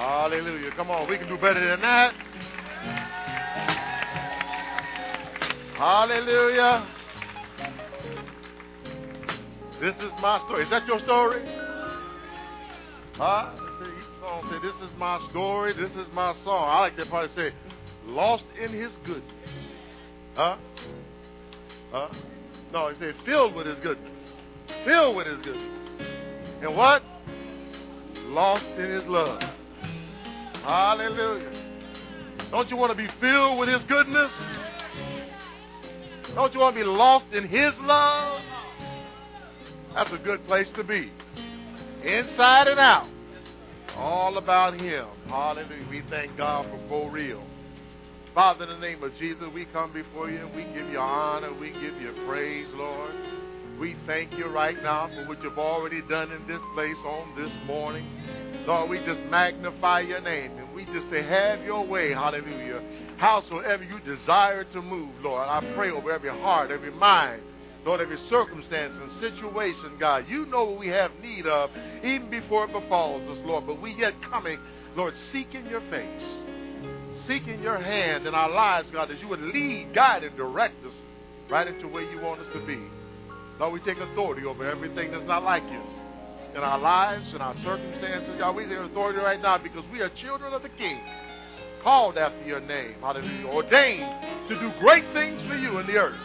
Hallelujah. Come on, we can do better than that. Hallelujah. This is my story. Is that your story? Huh? Each song say, This is my story. This is my song. I like that part say, Lost in His goodness. Huh? Huh? No, he said, Filled with His goodness. Filled with His goodness. And what? Lost in His love. Hallelujah. Don't you want to be filled with His goodness? Don't you want to be lost in His love? That's a good place to be. Inside and out. All about Him. Hallelujah. We thank God for for real. Father, in the name of Jesus, we come before you. and We give you honor. We give you praise, Lord. We thank you right now for what you've already done in this place on this morning. Lord, we just magnify your name and we just say, have your way. Hallelujah. Howsoever you desire to move, Lord, I pray over every heart, every mind, Lord, every circumstance and situation, God. You know what we have need of even before it befalls us, Lord. But we yet coming, Lord, seeking your face, seeking your hand in our lives, God, that you would lead, guide, and direct us right into where you want us to be. Lord, we take authority over everything that's not like you in our lives, in our circumstances. God, we take authority right now because we are children of the King, called after your name. Hallelujah. Ordained to do great things for you in the earth.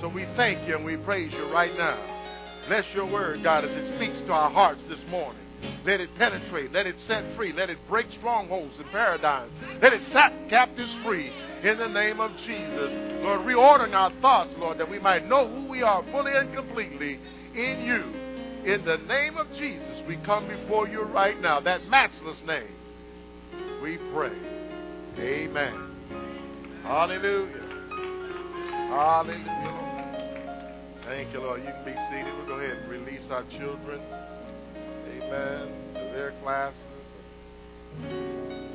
So we thank you and we praise you right now. Bless your word, God, as it speaks to our hearts this morning. Let it penetrate. Let it set free. Let it break strongholds and paradigms. Let it set captives free in the name of Jesus. Lord, reordering our thoughts, Lord, that we might know who we are fully and completely in you. In the name of Jesus, we come before you right now, that matchless name. We pray. Amen. Hallelujah. Hallelujah. Thank you, Lord. You can be seated. We'll go ahead and release our children. Amen. To their classes.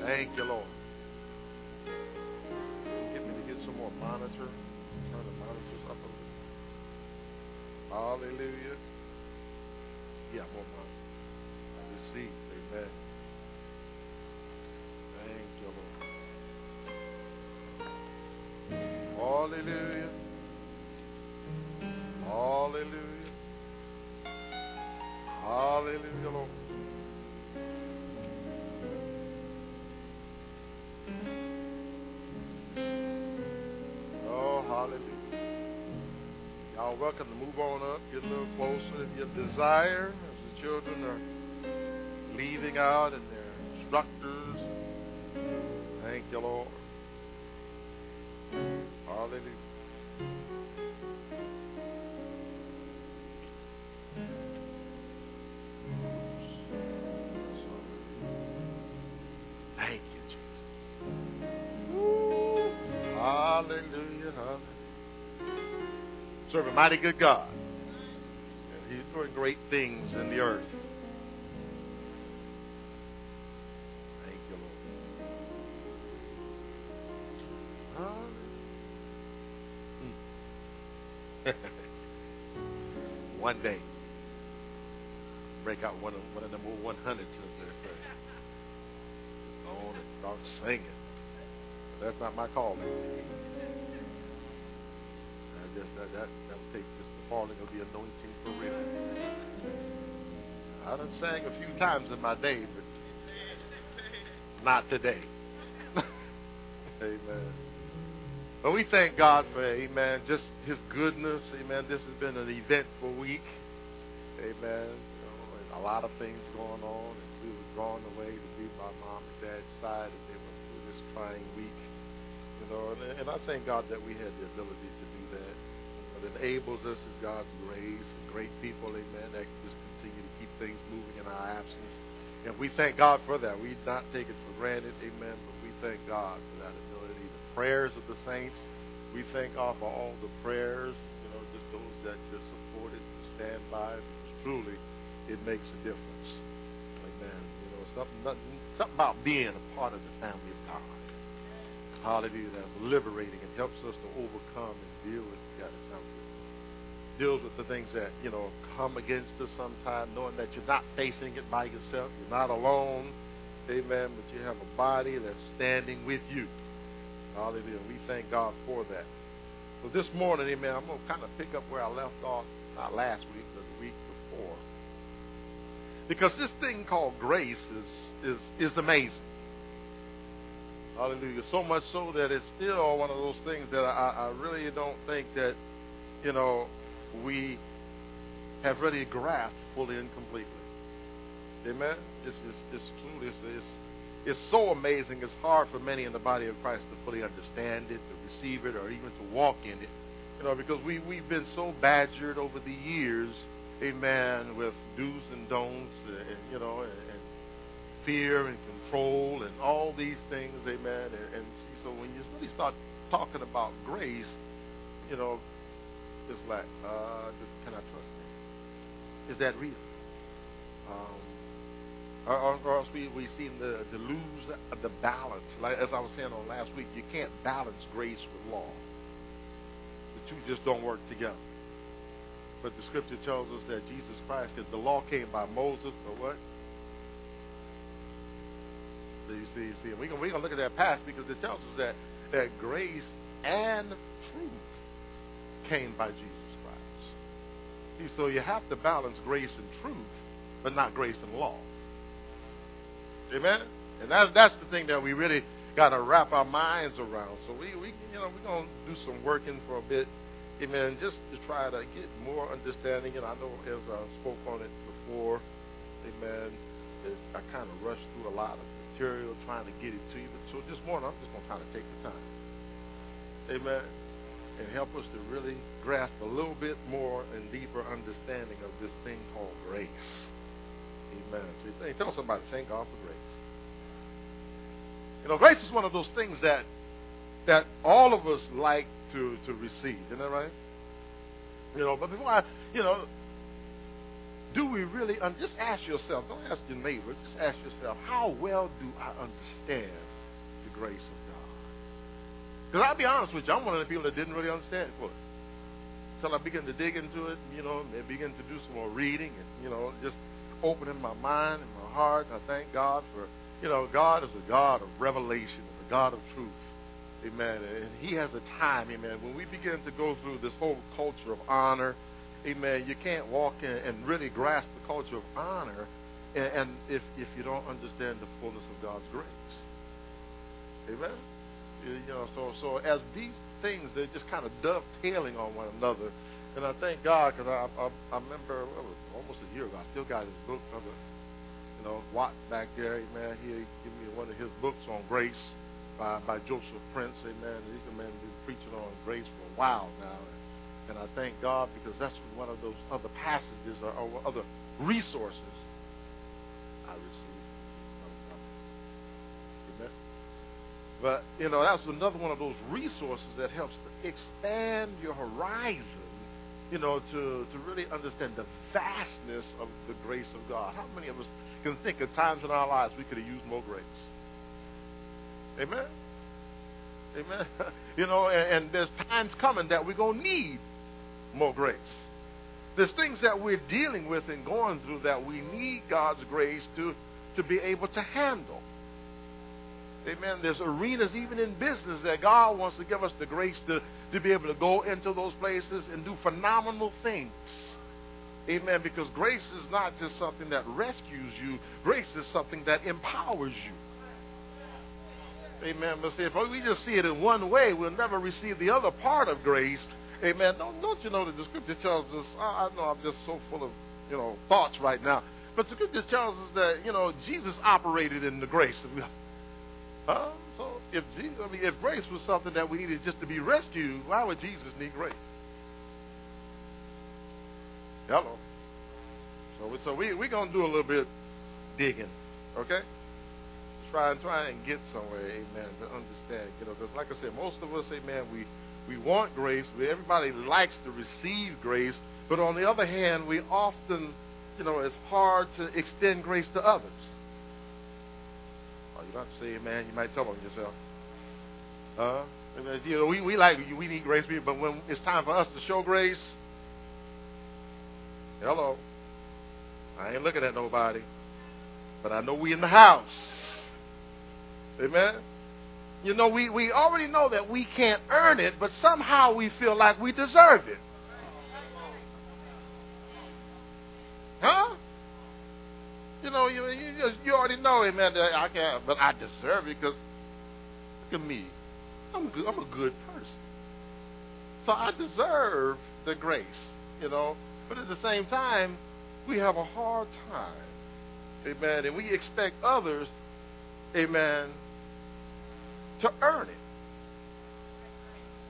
Thank you, Lord. Get me to get some more monitor. Turn the monitors up a little. Hallelujah. Yeah, more monitor. Receive. Amen. Thank you, Lord. Hallelujah. Hallelujah. Hallelujah, Lord. Oh, hallelujah. Y'all welcome to move on up, get a little closer if you desire, as the children are leaving out and their instructors. Thank you, Lord. Hallelujah. Serve a mighty good God. And He's doing great things in the earth. Thank you, Lord. Hallelujah. Hmm. One day, break out one of one of them old 100s, as they say. Go on and start singing. But that's not my calling. Just that that that will take just the falling of the anointing for real. I done sang a few times in my day, but not today. Amen. But we thank God for, amen, just his goodness. Amen. This has been an eventful week. Amen. A lot of things going on. And we were drawn away to be by mom and dad's side as they went through this trying week. You know, and, and I thank God that we had the ability to do that. What enables us is God's grace and great people, amen, that just continue to keep things moving in our absence. And we thank God for that. We not take it for granted, amen, but we thank God for that ability. The prayers of the saints, we thank God for all the prayers, you know, just those that just support it, stand by, because truly it makes a difference. Amen. You know, it's something, nothing, something about being a part of the family of God. Hallelujah. That's liberating and helps us to overcome and deal with God. It. Deals with the things that, you know, come against us sometimes, knowing that you're not facing it by yourself. You're not alone. Amen. But you have a body that's standing with you. Hallelujah. We thank God for that. So this morning, amen, I'm going to kind of pick up where I left off, not last week, but the week before. Because this thing called grace is, is, is amazing. Hallelujah. So much so that it's still one of those things that I, I really don't think that, you know, we have really grasped fully and completely. Amen. It's, it's, it's truly it's, it's, it's so amazing. It's hard for many in the body of Christ to fully understand it, to receive it, or even to walk in it. You know, because we we've been so badgered over the years, amen, with do's and don'ts, and you know, and, and fear and control and all these things, amen. And, and see, so when you really start talking about grace, you know, it's like, uh, can I trust? Is that real? Um, or, or, else we we seem to, to lose the balance. Like as I was saying on last week, you can't balance grace with law. The two just don't work together. But the scripture tells us that Jesus Christ, because the law came by Moses, but what? You see, you see, we're gonna, we gonna look at that past because it tells us that that grace and truth came by Jesus Christ. See, so you have to balance grace and truth, but not grace and law. Amen. And that's that's the thing that we really got to wrap our minds around. So we, we you know we're gonna do some working for a bit, amen, just to try to get more understanding. And I know as I spoke on it before, amen, I kind of rushed through a lot of material trying to get it to you. But so this morning, I'm just going to kind of take the time. Amen. And help us to really grasp a little bit more and deeper understanding of this thing called grace. Amen. See, tell somebody, thank God for grace. You know, grace is one of those things that that all of us like to to receive. Isn't that right? You know, but before I, you know, do we really, un- just ask yourself, don't ask your neighbor, just ask yourself, how well do I understand the grace of God? Because I'll be honest with you, I'm one of the people that didn't really understand it. Until I began to dig into it, you know, and begin to do some more reading and, you know, just opening my mind and my heart. And I thank God for, you know, God is a God of revelation, a God of truth. Amen. And He has a time, amen, when we begin to go through this whole culture of honor amen, you can't walk in and really grasp the culture of honor and, and if, if you don't understand the fullness of God's grace. Amen? You know, so, so as these things, they're just kind of dovetailing on one another. And I thank God because I, I, I remember well, almost a year ago, I still got his book of the, you know, Watt back there. Amen. He gave me one of his books on grace by, by Joseph Prince. Amen. He's man been preaching on grace for a while now. And I thank God because that's one of those other passages or, or other resources I received. Amen. But, you know, that's another one of those resources that helps to expand your horizon, you know, to, to really understand the vastness of the grace of God. How many of us can think of times in our lives we could have used more grace? Amen. Amen. You know, and, and there's times coming that we're going to need more grace. There's things that we're dealing with and going through that we need God's grace to, to be able to handle. Amen. There's arenas, even in business, that God wants to give us the grace to, to be able to go into those places and do phenomenal things. Amen. Because grace is not just something that rescues you, grace is something that empowers you. Amen. But if we just see it in one way, we'll never receive the other part of grace Amen. Don't, don't you know that the scripture tells us, I, I know I'm just so full of, you know, thoughts right now, but the scripture tells us that, you know, Jesus operated in the grace. Huh? So if Jesus, I mean, if grace was something that we needed just to be rescued, why would Jesus need grace? Hello. So, so we we're gonna do a little bit digging, okay? Try and try and get somewhere, amen, to understand. You know, because like I said, most of us, amen, we we want grace. Everybody likes to receive grace. But on the other hand, we often, you know, it's hard to extend grace to others. Oh, you don't have to say amen. You might tell on yourself. Uh, you know, we, we like, we need grace, but when it's time for us to show grace, hello. I ain't looking at nobody. But I know we in the house. Amen. You know, we, we already know that we can't earn it, but somehow we feel like we deserve it. Huh? You know, you, you, you already know, amen, that I can't, but I deserve it because look at me. I'm, good, I'm a good person. So I deserve the grace, you know. But at the same time, we have a hard time, amen, and we expect others, amen, to earn it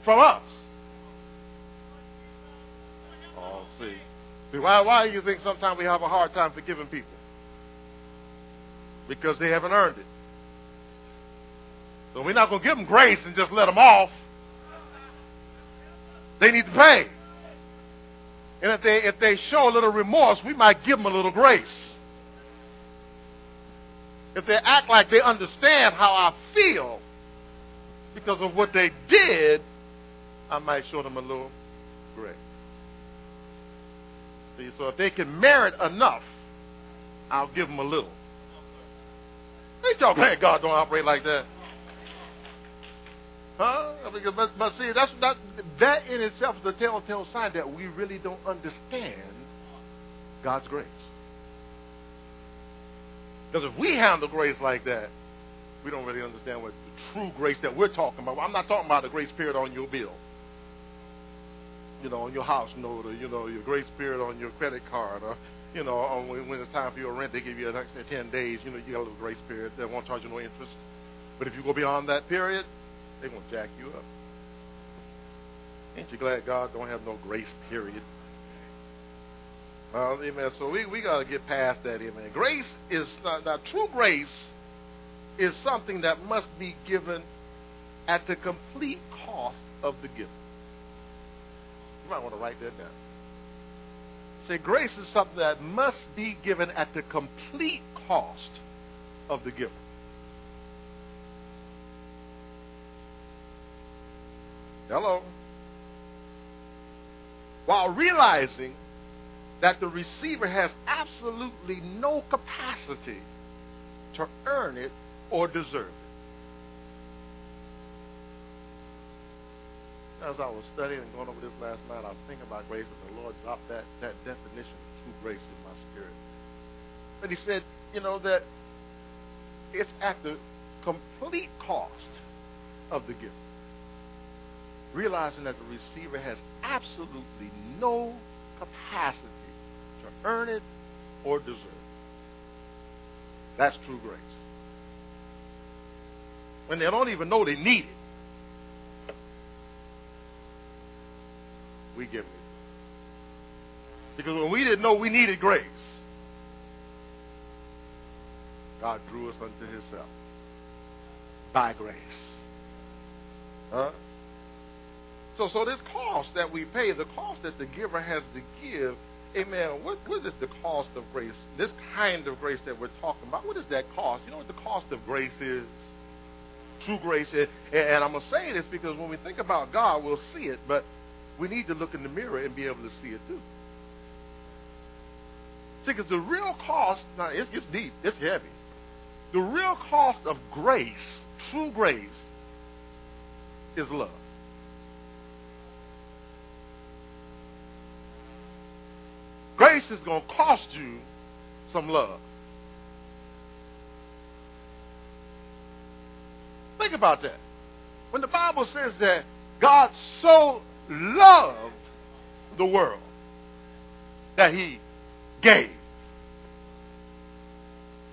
from us. Oh, see. See, why, why do you think sometimes we have a hard time forgiving people? Because they haven't earned it. So we're not going to give them grace and just let them off. They need to pay. And if they if they show a little remorse, we might give them a little grace. If they act like they understand how I feel because of what they did, I might show them a little grace. See, so if they can merit enough, I'll give them a little. Ain't y'all glad God don't operate like that? Huh? Because, but, but see, that's that that in itself is a telltale sign that we really don't understand God's grace. Because if we handle grace like that, we don't really understand what the true grace that we're talking about. I'm not talking about the grace period on your bill, you know, on your house note, or you know, your grace period on your credit card, or you know, on when, it's time for your rent, they give you an extra ten days. You know, you got a little grace period. They won't charge you no interest. But if you go beyond that period, they're going to jack you up. Ain't you glad God don't have no grace period? Uh, amen. So we, we got to get past that, amen. Grace is, not, now, true grace is something that must be given at the complete cost of the giver. You might want to write that down. Say, grace is something that must be given at the complete cost of the giver. Hello. While realizing that the receiver has absolutely no capacity to earn it or deserve it. As I was studying and going over this last night, I was thinking about grace, and the Lord dropped that, that definition of true grace in my spirit. But He said, you know, that it's at the complete cost of the gift realizing that the receiver has absolutely no capacity to earn it or deserve it. That's true grace. When they don't even know they need it, we give it. Because when we didn't know we needed grace, God drew us unto himself by grace. Huh? So, so this cost that we pay, the cost that the giver has to give, amen, what, what is the cost of grace? This kind of grace that we're talking about, what is that cost? You know what the cost of grace is? True grace is. And I'm going to say this because when we think about God, we'll see it, but we need to look in the mirror and be able to see it too. See, because the real cost, now it's, it's deep, it's heavy. The real cost of grace, true grace, is love. Grace is going to cost you some love. Think about that. When the Bible says that God so loved the world that he gave.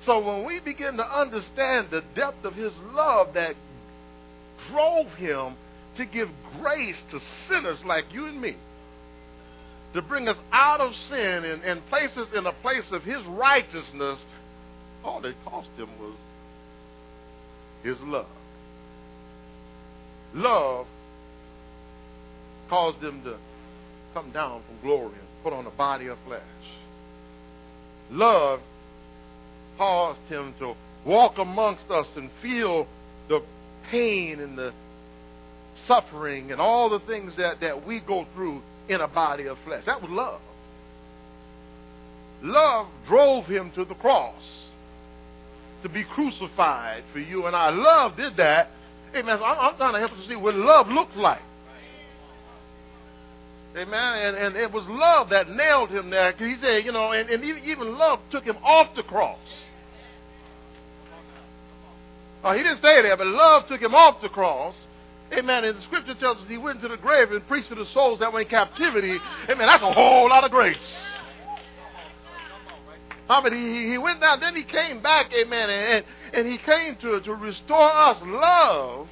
So when we begin to understand the depth of his love that drove him to give grace to sinners like you and me, to bring us out of sin and, and place us in a place of his righteousness, all it cost him was his love. Love caused him to come down from glory and put on a body of flesh. Love caused him to walk amongst us and feel the pain and the suffering and all the things that, that we go through in a body of flesh. That was love. Love drove him to the cross to be crucified for you and I. Love did that. Amen. So I'm, I'm trying to help us to see what love looks like. Amen. And, and it was love that nailed him there. He said, you know, and, and even love took him off the cross. Oh, he didn't stay there, but love took him off the cross. Amen. And the scripture tells us he went into the grave and preached to the souls that were in captivity. Amen. That's a whole lot of grace. Mean, he, he went down, then he came back, amen, and, and he came to, to restore us. Love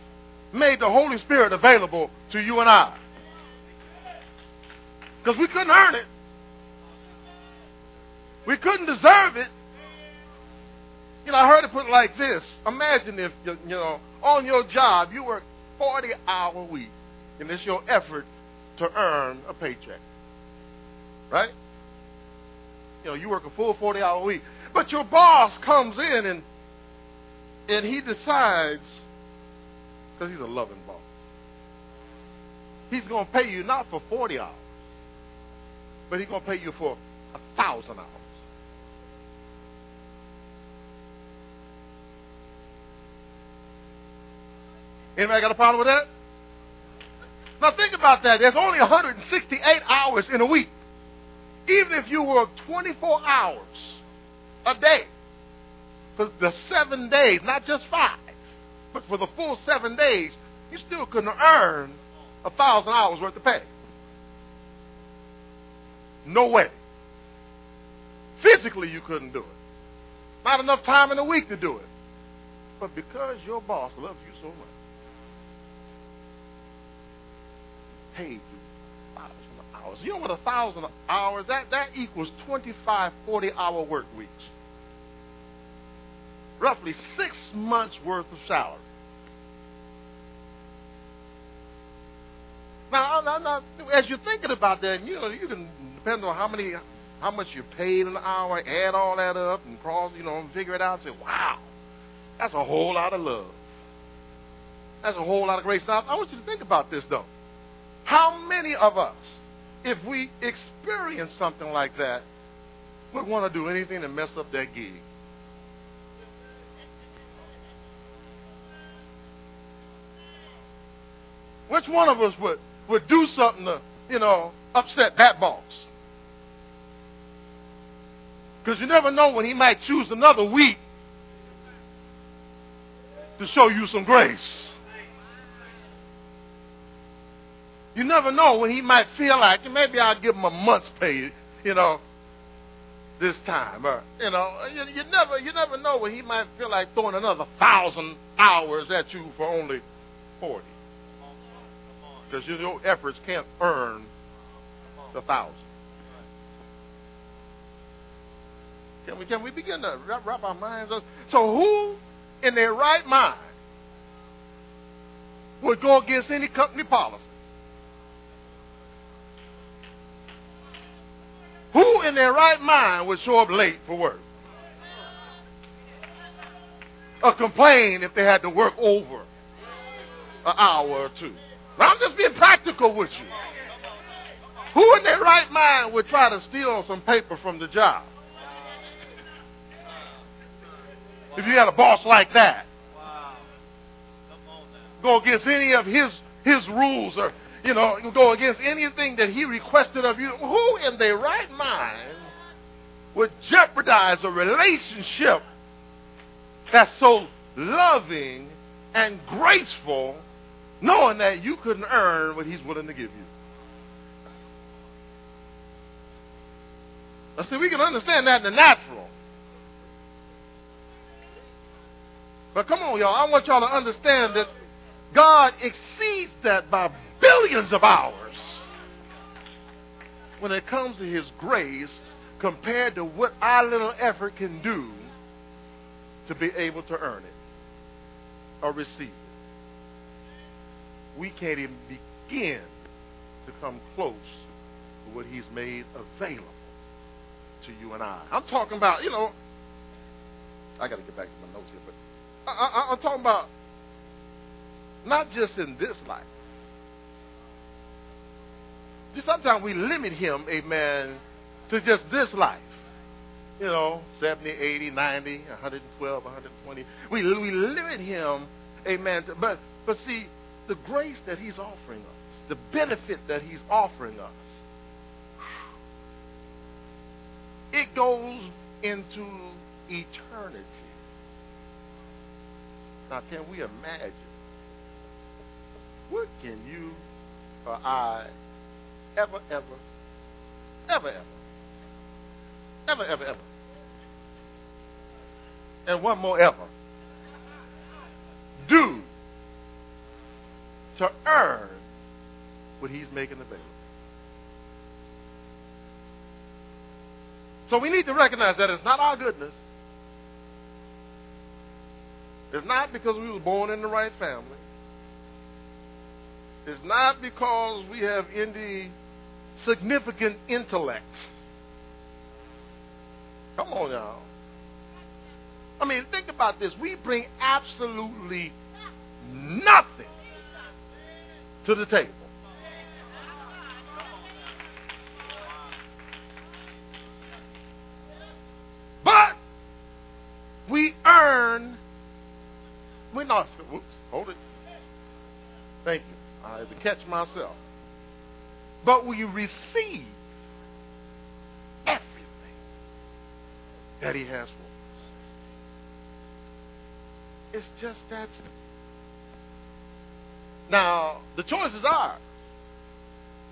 made the Holy Spirit available to you and I. Because we couldn't earn it. We couldn't deserve it. You know, I heard it put like this. Imagine if, you know, on your job, you work 40 hour week, and it's your effort to earn a paycheck. Right? You know, you work a full 40 hour week. But your boss comes in and and he decides, because he's a loving boss, he's going to pay you not for 40 hours, but he's going to pay you for a thousand hours. Anybody got a problem with that? Now think about that. There's only 168 hours in a week. Even if you work 24 hours a day for the seven days, not just five, but for the full seven days, you still couldn't earn a thousand hours worth of pay. No way. Physically, you couldn't do it. Not enough time in the week to do it. But because your boss loves you so much, paid you hours. You know what a thousand hours that that equals 25, 40 hour work weeks. Roughly six months worth of salary. Now, now, as you're thinking about that, you know, you can depend on how many, how much you're paid an hour, add all that up, and cross, you know, and figure it out. And say, wow, that's a whole lot of love. That's a whole lot of grace. Now, I want you to think about this, though. How many of us, if we experience something like that, would want to do anything to mess up that gig? Which one of us would, would do something to, you know, upset that boss? Because you never know when he might choose another week to show you some grace. You never know when he might feel like maybe I'll give him a month's pay, you know, this time. Or you know, you, you never you never know when he might feel like throwing another thousand hours at you for only forty. Because your efforts can't earn the thousand. Can we can we begin to wrap, wrap our minds up? So who in their right mind would go against any company policy? Who in their right mind would show up late for work? Or complain if they had to work over an hour or two? I'm just being practical with you. Who in their right mind would try to steal some paper from the job? If you had a boss like that, go against any of his his rules or you know, go against anything that he requested of you. Who in their right mind would jeopardize a relationship that's so loving and graceful, knowing that you couldn't earn what he's willing to give you? I see, we can understand that in the natural. But come on, y'all. I want y'all to understand that God exceeds that by billions of hours when it comes to His grace compared to what our little effort can do to be able to earn it or receive it. We can't even begin to come close to what He's made available to you and I. I'm talking about, you know, I got to get back to my notes here, but I, I, I'm talking about not just in this life, sometimes we limit him, amen, to just this life. you know, 70, 80, 90, 112, 120. We, we limit him, amen. But, but see, the grace that he's offering us, the benefit that he's offering us, it goes into eternity. Now, can we imagine? What can you or I ever, ever, ever, ever, ever, ever, ever, and one more ever, do to earn what he's making available? So we need to recognize that it's not our goodness. It's not because we were born in the right family. It's not because we have any significant intellect. Come on, y'all. I mean, think about this. We bring absolutely nothing to the table. But we earn. We're not. Whoops, hold it. Thank you. I had to catch myself. But we receive everything that He has for us. It's just that simple. Now, the choice is ours.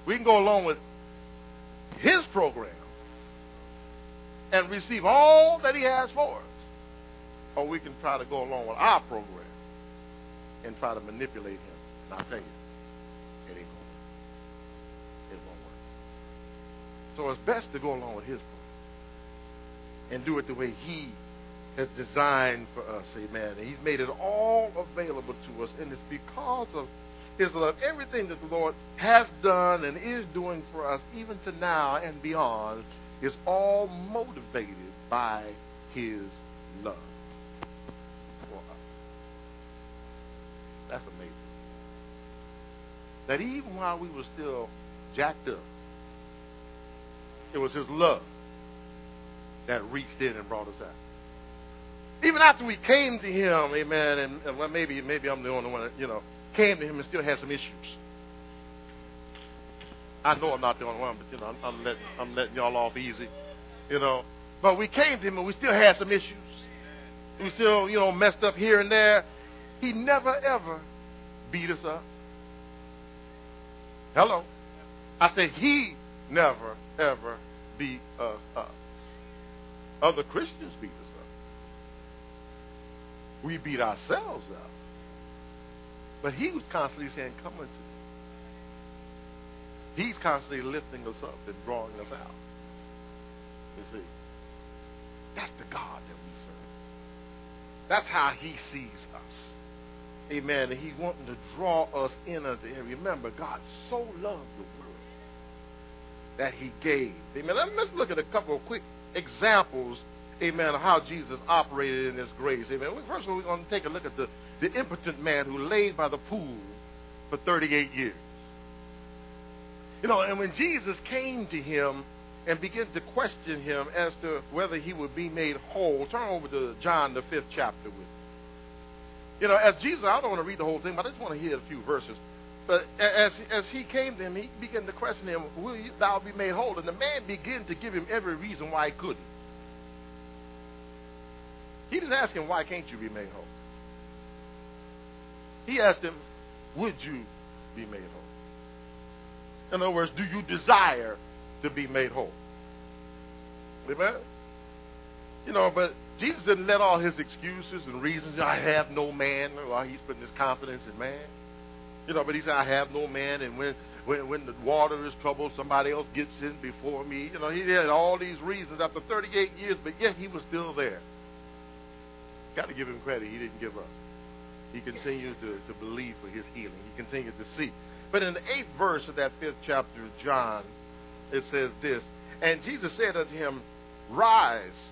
We can go along with His program and receive all that He has for us. Or we can try to go along with our program and try to manipulate Him. And I'll tell you, it ain't going So it's best to go along with His plan and do it the way He has designed for us. Amen. And He's made it all available to us. And it's because of His love. Everything that the Lord has done and is doing for us, even to now and beyond, is all motivated by His love for us. That's amazing. That even while we were still jacked up, it was His love that reached in and brought us out. Even after we came to Him, Amen, and, and well, maybe maybe I'm the only one that you know came to Him and still had some issues. I know I'm not the only one, but you know, I'm, I'm letting I'm letting y'all off easy, you know. But we came to him and we still had some issues. We still, you know, messed up here and there. He never ever beat us up. Hello. I said he never ever beat us up. Other Christians beat us up. We beat ourselves up. But he was constantly saying, Come unto me. He's constantly lifting us up and drawing us out. You see, that's the God that we serve. That's how He sees us. Amen. And He's wanting to draw us in unto. Remember, God so loved the world that He gave. Amen. Let's look at a couple of quick examples. Amen. Of how Jesus operated in His grace. Amen. First of all, we're going to take a look at the, the impotent man who laid by the pool for 38 years. You know, and when Jesus came to him and began to question him as to whether he would be made whole, turn over to John, the fifth chapter with me. You know, as Jesus, I don't want to read the whole thing, but I just want to hear a few verses. But as, as he came to him, he began to question him, Will thou be made whole? And the man began to give him every reason why he couldn't. He didn't ask him, Why can't you be made whole? He asked him, Would you be made whole? In other words, do you desire to be made whole? Amen? You know, but Jesus didn't let all his excuses and reasons, I have no man, while he's putting his confidence in man. You know, but he said, I have no man, and when, when, when the water is troubled, somebody else gets in before me. You know, he had all these reasons after 38 years, but yet he was still there. Got to give him credit. He didn't give up. He continued to, to believe for his healing. He continued to seek. But in the eighth verse of that fifth chapter of John, it says this And Jesus said unto him, Rise,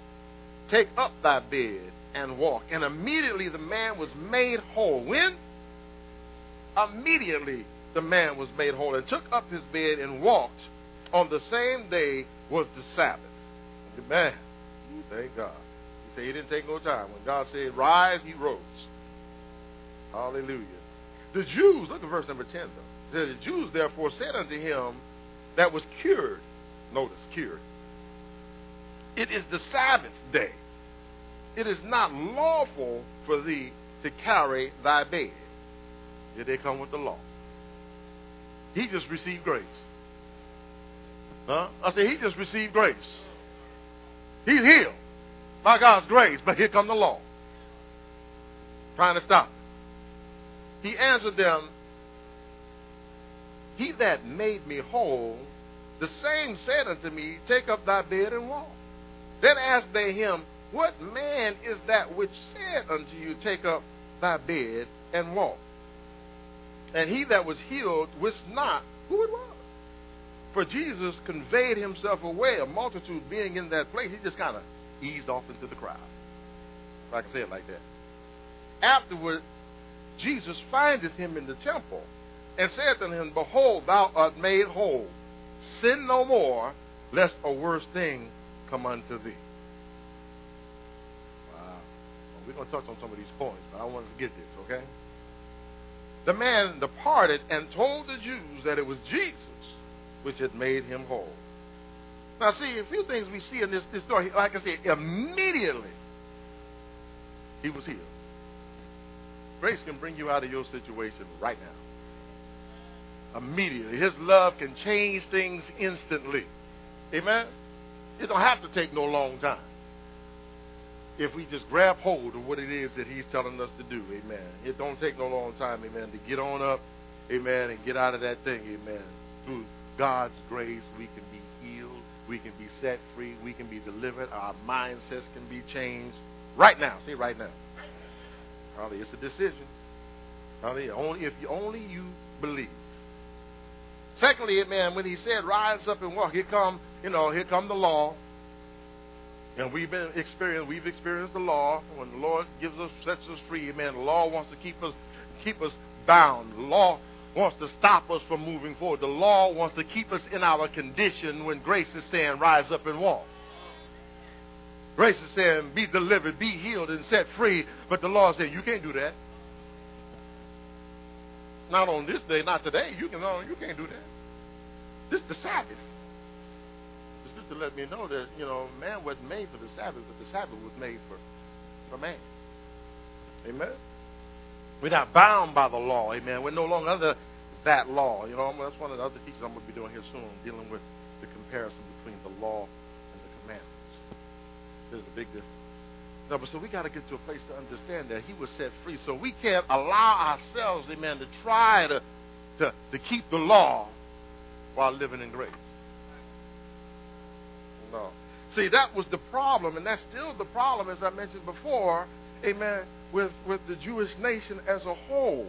take up thy bed, and walk. And immediately the man was made whole. When? Immediately the man was made whole and took up his bed and walked. On the same day was the Sabbath. Amen. Thank God. He said he didn't take no time. When God said rise, he rose. Hallelujah. The Jews, look at verse number 10 though. The Jews therefore said unto him that was cured, notice, cured, it is the Sabbath day. It is not lawful for thee to carry thy bed. Here they come with the law. He just received grace. Huh? I said, he just received grace. He's healed by God's grace, but here come the law. Trying to stop. He answered them, He that made me whole, the same said unto me, Take up thy bed and walk. Then asked they him, What man is that which said unto you, Take up thy bed and walk? And he that was healed wist not who it was. For Jesus conveyed himself away, a multitude being in that place. He just kind of eased off into the crowd. If I can say it like that. Afterward, Jesus findeth him in the temple and saith unto him, Behold, thou art made whole. Sin no more, lest a worse thing come unto thee. Wow. Well, we're going to touch on some of these points, but I want us to get this, okay? The man departed and told the Jews that it was Jesus which had made him whole. Now, see, a few things we see in this, this story. Like I said, immediately he was healed. Grace can bring you out of your situation right now. Immediately. His love can change things instantly. Amen? It don't have to take no long time. If we just grab hold of what it is that he's telling us to do. Amen. It don't take no long time, amen, to get on up, amen, and get out of that thing, amen. Through God's grace, we can be healed. We can be set free. We can be delivered. Our mindsets can be changed right now. Say right now. Hallelujah. It's a decision. Hallelujah. Only if you only you believe. Secondly, amen, when he said, "Rise up and walk," here come, you know, here come the law, and we've been experienced. We've experienced the law. When the Lord gives us, sets us free, man, the law wants to keep us, keep us bound. The law wants to stop us from moving forward. The law wants to keep us in our condition when grace is saying, "Rise up and walk." Grace is saying, be delivered, be healed, and set free. But the law is saying, you can't do that. Not on this day, not today. You can you can't do that. This is the Sabbath. To let me know that, you know, man wasn't made for the Sabbath, but the Sabbath was made for, for man. Amen. We're not bound by the law, amen. We're no longer under that law. You know, that's one of the other teachings I'm going to be doing here soon, dealing with the comparison between the law and the commandments. there's a big difference. No, but so we got to get to a place to understand that he was set free. So we can't allow ourselves, amen, to try to, to, to keep the law while living in grace. See, that was the problem, and that's still the problem, as I mentioned before, amen, with, with the Jewish nation as a whole.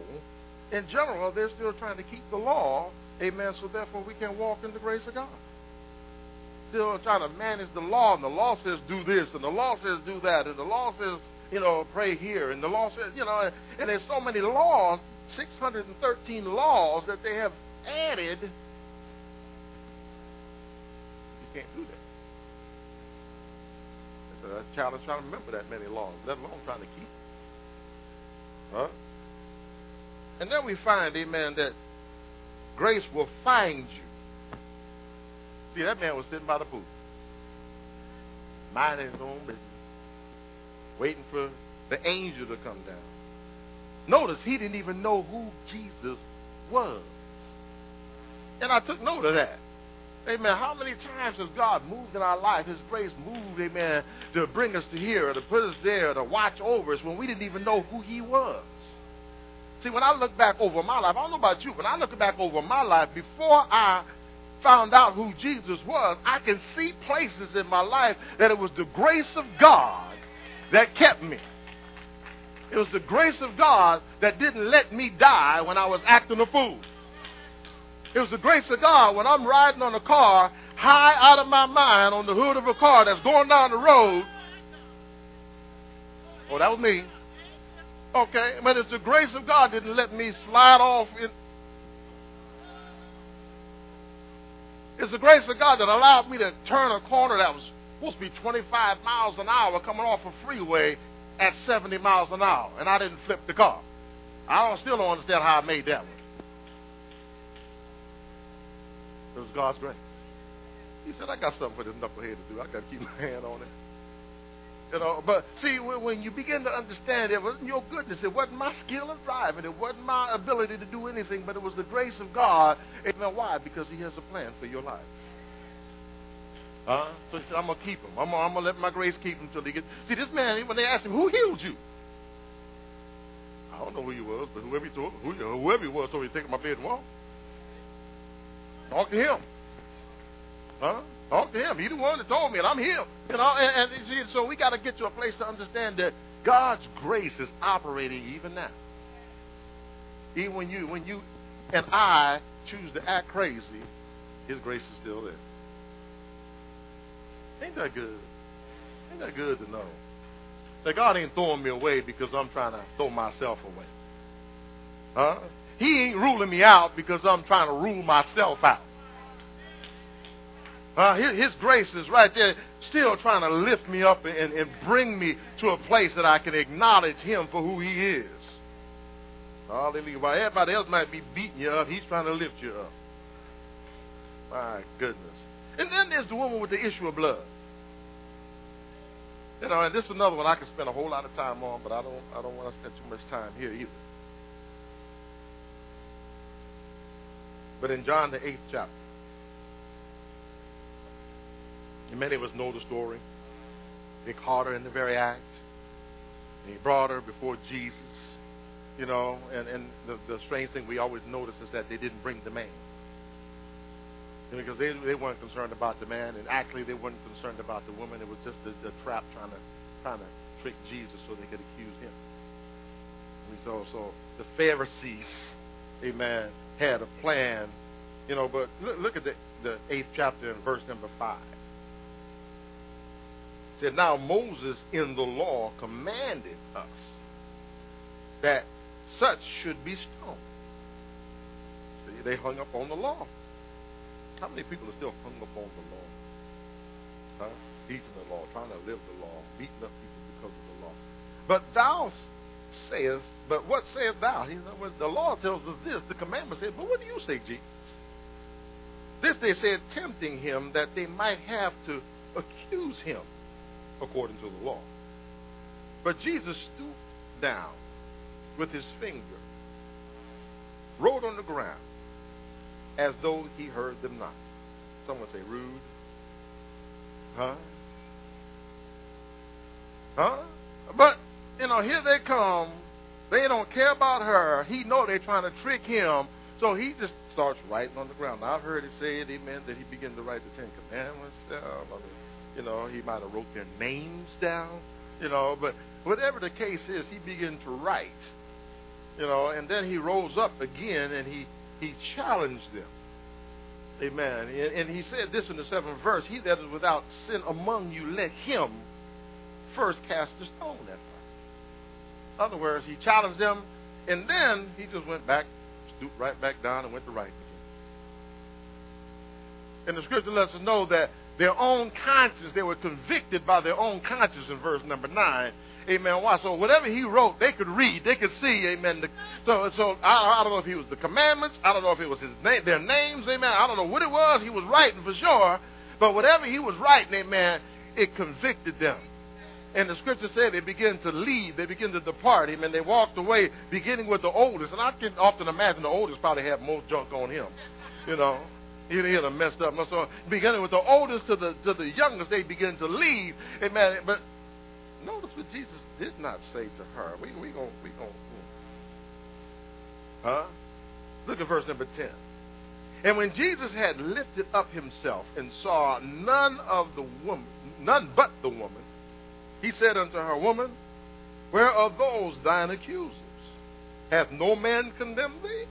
In general, they're still trying to keep the law, amen, so therefore we can walk in the grace of God still trying to manage the law, and the law says do this, and the law says do that, and the law says, you know, pray here, and the law says, you know, and there's so many laws, 613 laws that they have added. You can't do that. It's child is trying to remember that many laws, let alone trying to keep them. Huh? And then we find, amen, that grace will find you See, that man was sitting by the pool, minding his own business, waiting for the angel to come down. Notice he didn't even know who Jesus was. And I took note of that. Amen. How many times has God moved in our life? His grace moved, amen, to bring us to here, to put us there, to watch over us when we didn't even know who He was. See, when I look back over my life, I don't know about you, but I look back over my life before I found out who Jesus was, I can see places in my life that it was the grace of God that kept me. It was the grace of God that didn't let me die when I was acting a fool. It was the grace of God when I'm riding on a car high out of my mind on the hood of a car that's going down the road. Oh, that was me. Okay, but it's the grace of God didn't let me slide off in, It's the grace of God that allowed me to turn a corner that was supposed to be 25 miles an hour coming off a freeway at 70 miles an hour, and I didn't flip the car. I don't, still don't understand how I made that one. It was God's grace. He said, I got something for this knucklehead to do. I got to keep my hand on it. You uh, know, but see, when you begin to understand, it wasn't your goodness. It wasn't my skill of driving. It wasn't my ability to do anything, but it was the grace of God. Amen. Why? Because He has a plan for your life. Huh? So he said, I'm going to keep him. I'm going to let my grace keep him until he gets. See, this man, when they asked him, who healed you? I don't know who he was, but whoever he, told, who, whoever he was told me to take my bed and walk. Talk to him. Huh? Talk to him. He's the one that told me, and I'm healed. You know, and, and so we got to get to a place to understand that God's grace is operating even now. Even when you, when you and I choose to act crazy, His grace is still there. Ain't that good? Ain't that good to know? That God ain't throwing me away because I'm trying to throw myself away. Huh? He ain't ruling me out because I'm trying to rule myself out. Uh, his, his, grace is right there, still trying to lift me up and, and bring me to a place that I can acknowledge Him for who He is. Hallelujah. While everybody else might be beating you up, He's trying to lift you up. My goodness. And then there's the woman with the issue of blood. You know, and this is another one I could spend a whole lot of time on, but I don't I don't want to spend too much time here either. But in John the eighth chapter, and many of us know the story. They caught her in the very act. And he brought her before Jesus. You know, and, and the, the strange thing we always notice is that they didn't bring the man. Because they, they weren't concerned about the man, and actually they weren't concerned about the woman. It was just the, the trap trying to trying to trick Jesus so they could accuse him. And so, so the Pharisees, amen, had a plan, you know. But look, at the, the eighth chapter and verse number five said, Now Moses in the law commanded us that such should be stoned. See, they hung up on the law. How many people are still hung up on the law? Huh? Teaching the law, trying to live the law, beating up people because of the law. But thou sayest, but what sayest thou? He said, the law tells us this. The commandment said, but what do you say, Jesus? This they said, tempting him that they might have to accuse him according to the law. But Jesus stooped down with his finger, wrote on the ground as though he heard them not. Someone say rude. Huh? Huh? But, you know, here they come. They don't care about her. He know they're trying to trick him. So he just starts writing on the ground. Now, I've heard it said, amen, that he began to write the Ten Commandments down. I mean, you know, he might have wrote their names down. You know, but whatever the case is, he began to write. You know, and then he rose up again and he he challenged them. Amen. And, and he said this in the seventh verse: He that is without sin among you, let him first cast a stone at other words, he challenged them, and then he just went back, stooped right back down, and went to write again. And the scripture lets us know that their own conscience. They were convicted by their own conscience in verse number 9. Amen. Why? So whatever he wrote, they could read, they could see. Amen. So, so I, I don't know if he was the commandments. I don't know if it was his name, their names. Amen. I don't know what it was he was writing for sure. But whatever he was writing, amen, it convicted them. And the scripture said they began to leave, they began to depart. him, and They walked away, beginning with the oldest. And I can often imagine the oldest probably had more junk on him. You know. He'd, he'd have messed up. So beginning with the oldest to the to the youngest, they begin to leave. Amen. But notice what Jesus did not say to her. We we going we going hmm. huh? Look at verse number ten. And when Jesus had lifted up himself and saw none of the woman, none but the woman, he said unto her, Woman, where are those thine accusers? Hath no man condemned thee?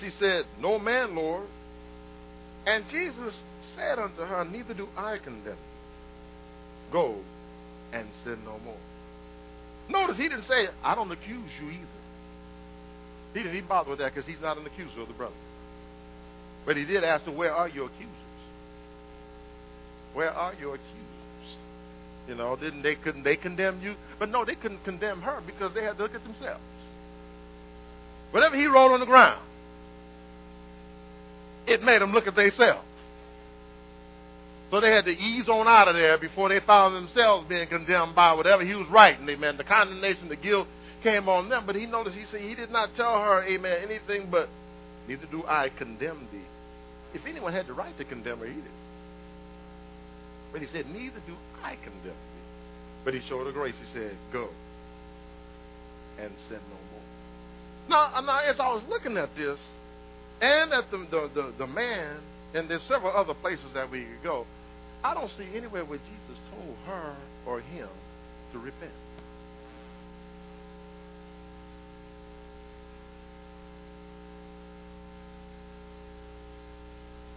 She said, No man, Lord. And Jesus said unto her, Neither do I condemn you. Go and sin no more. Notice he didn't say, I don't accuse you either. He didn't even bother with that because he's not an accuser of the brother. But he did ask her, Where are your accusers? Where are your accusers? You know, didn't they couldn't they condemn you? But no, they couldn't condemn her because they had to look at themselves. Whatever he wrote on the ground, it made them look at themselves. So they had to ease on out of there before they found themselves being condemned by whatever he was writing. Amen. The condemnation, the guilt came on them. But he noticed, he said, he did not tell her, amen, anything but, neither do I condemn thee. If anyone had the right to condemn her, he did. But he said, neither do I condemn thee. But he showed her grace. He said, go and sin no more. Now, uh, now as I was looking at this, and at the, the, the, the man, and there's several other places that we could go, I don't see anywhere where Jesus told her or him to repent.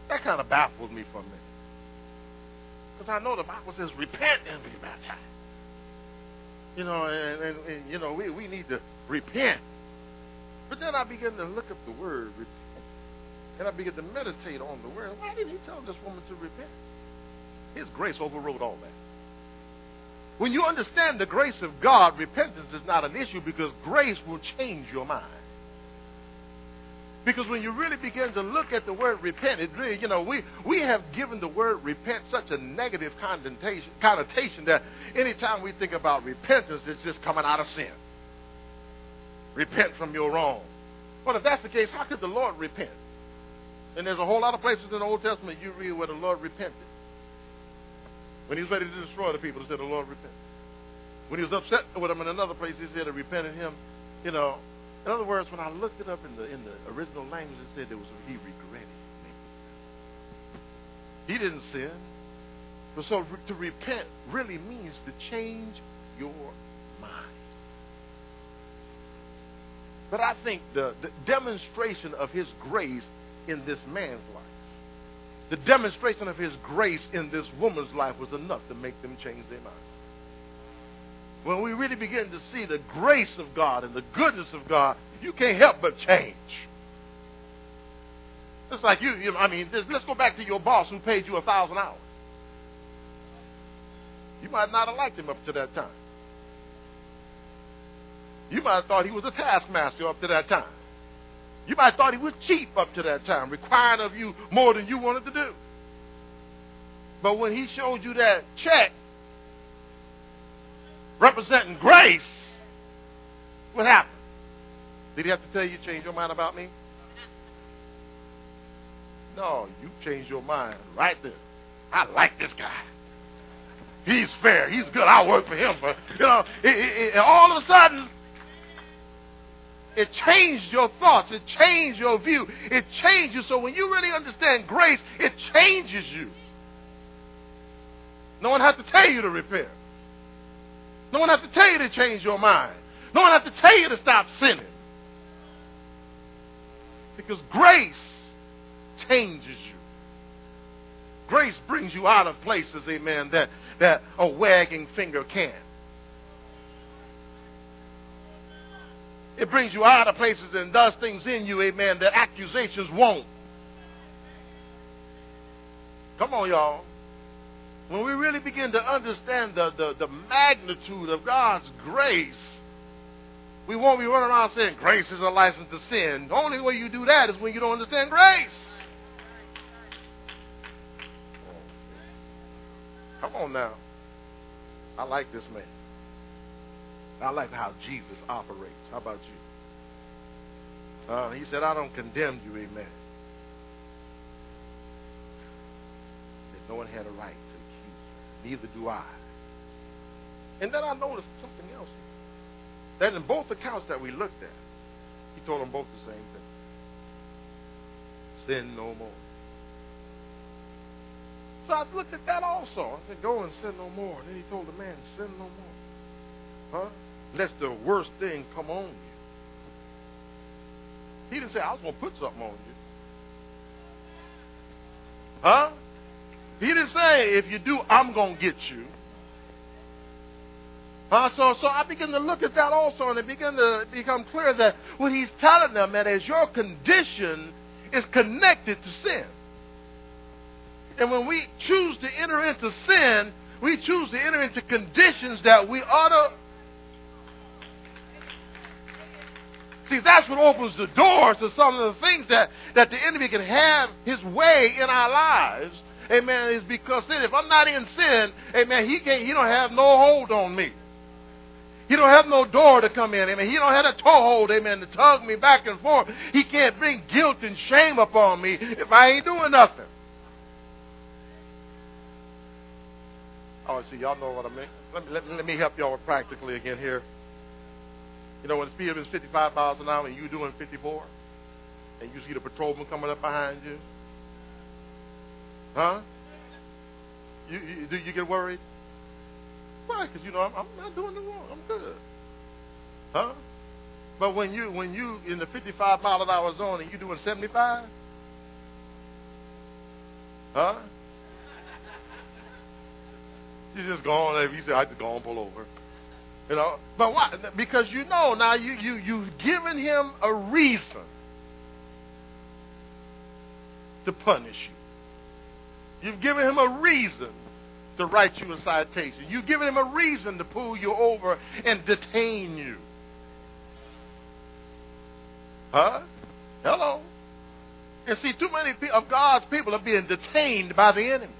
That kind of baffled me for a minute. Because I know the Bible says, repent and be baptized. You know, and, and, and, you know, we, we need to repent. But then I begin to look up the word repent. And I begin to meditate on the word. Why didn't he tell this woman to repent? His grace overrode all that. When you understand the grace of God, repentance is not an issue because grace will change your mind. Because when you really begin to look at the word repent, it really, you know, we, we have given the word repent such a negative connotation, connotation that anytime we think about repentance, it's just coming out of sin. Repent from your wrong. Well, if that's the case, how could the Lord repent? And there's a whole lot of places in the Old Testament you read where the Lord repented. When he was ready to destroy the people, he said, The Lord repented. When he was upset with them in another place, he said, It repented him. You know, in other words, when I looked it up in the in the original language, it said it was he regretted. He didn't sin. But so to repent really means to change your mind. But I think the, the demonstration of his grace in this man's life, the demonstration of his grace in this woman's life was enough to make them change their mind when we really begin to see the grace of God and the goodness of God, you can't help but change. It's like you, you I mean, let's go back to your boss who paid you a thousand hours. You might not have liked him up to that time. You might have thought he was a taskmaster up to that time. You might have thought he was cheap up to that time, requiring of you more than you wanted to do. But when he showed you that check, representing grace, what happened? Did he have to tell you change your mind about me? No, you changed your mind right there. I like this guy. He's fair. He's good. I'll work for him. But you know, it, it, it, all of a sudden, it changed your thoughts. It changed your view. It changed you. So when you really understand grace, it changes you. No one has to tell you to repent. No one has to tell you to change your mind. No one has to tell you to stop sinning. Because grace changes you. Grace brings you out of places, amen, that, that a wagging finger can't. It brings you out of places and does things in you, amen, that accusations won't. Come on, y'all when we really begin to understand the, the, the magnitude of God's grace, we won't be running around saying grace is a license to sin. The only way you do that is when you don't understand grace. Come on now. I like this man. I like how Jesus operates. How about you? Uh, he said, I don't condemn you, amen. He said, no one had a right neither do I. And then I noticed something else. That in both accounts that we looked at, he told them both the same thing. Sin no more. So I looked at that also. I said, go and sin no more. And then he told the man, sin no more. Huh? Lest the worst thing come on you. He didn't say, I was going to put something on you. Huh? He didn't say, if you do, I'm going to get you. Uh, so, so I begin to look at that also, and it began to become clear that what he's telling them that as your condition is connected to sin. And when we choose to enter into sin, we choose to enter into conditions that we ought to. See, that's what opens the doors to some of the things that, that the enemy can have his way in our lives. Amen. Is because sin. If I'm not in sin, amen, he can't he don't have no hold on me. He don't have no door to come in. Amen. He don't have a toehold, amen, to tug me back and forth. He can't bring guilt and shame upon me if I ain't doing nothing. Oh, see, y'all know what I mean. Let me, let, let me help y'all practically again here. You know, when the speed is 55 miles an hour and you're doing 54, and you see the patrolman coming up behind you, huh? You, you do you get worried? Why? Because you know I'm, I'm not doing the wrong. I'm good, huh? But when you when you in the 55 mile an hour zone and you doing 75, huh? You just go on. He said, "I just go on, pull over." You know, but why? Because you know now you you you've given him a reason to punish you. You've given him a reason to write you a citation. You've given him a reason to pull you over and detain you. Huh? Hello. And see, too many of God's people are being detained by the enemy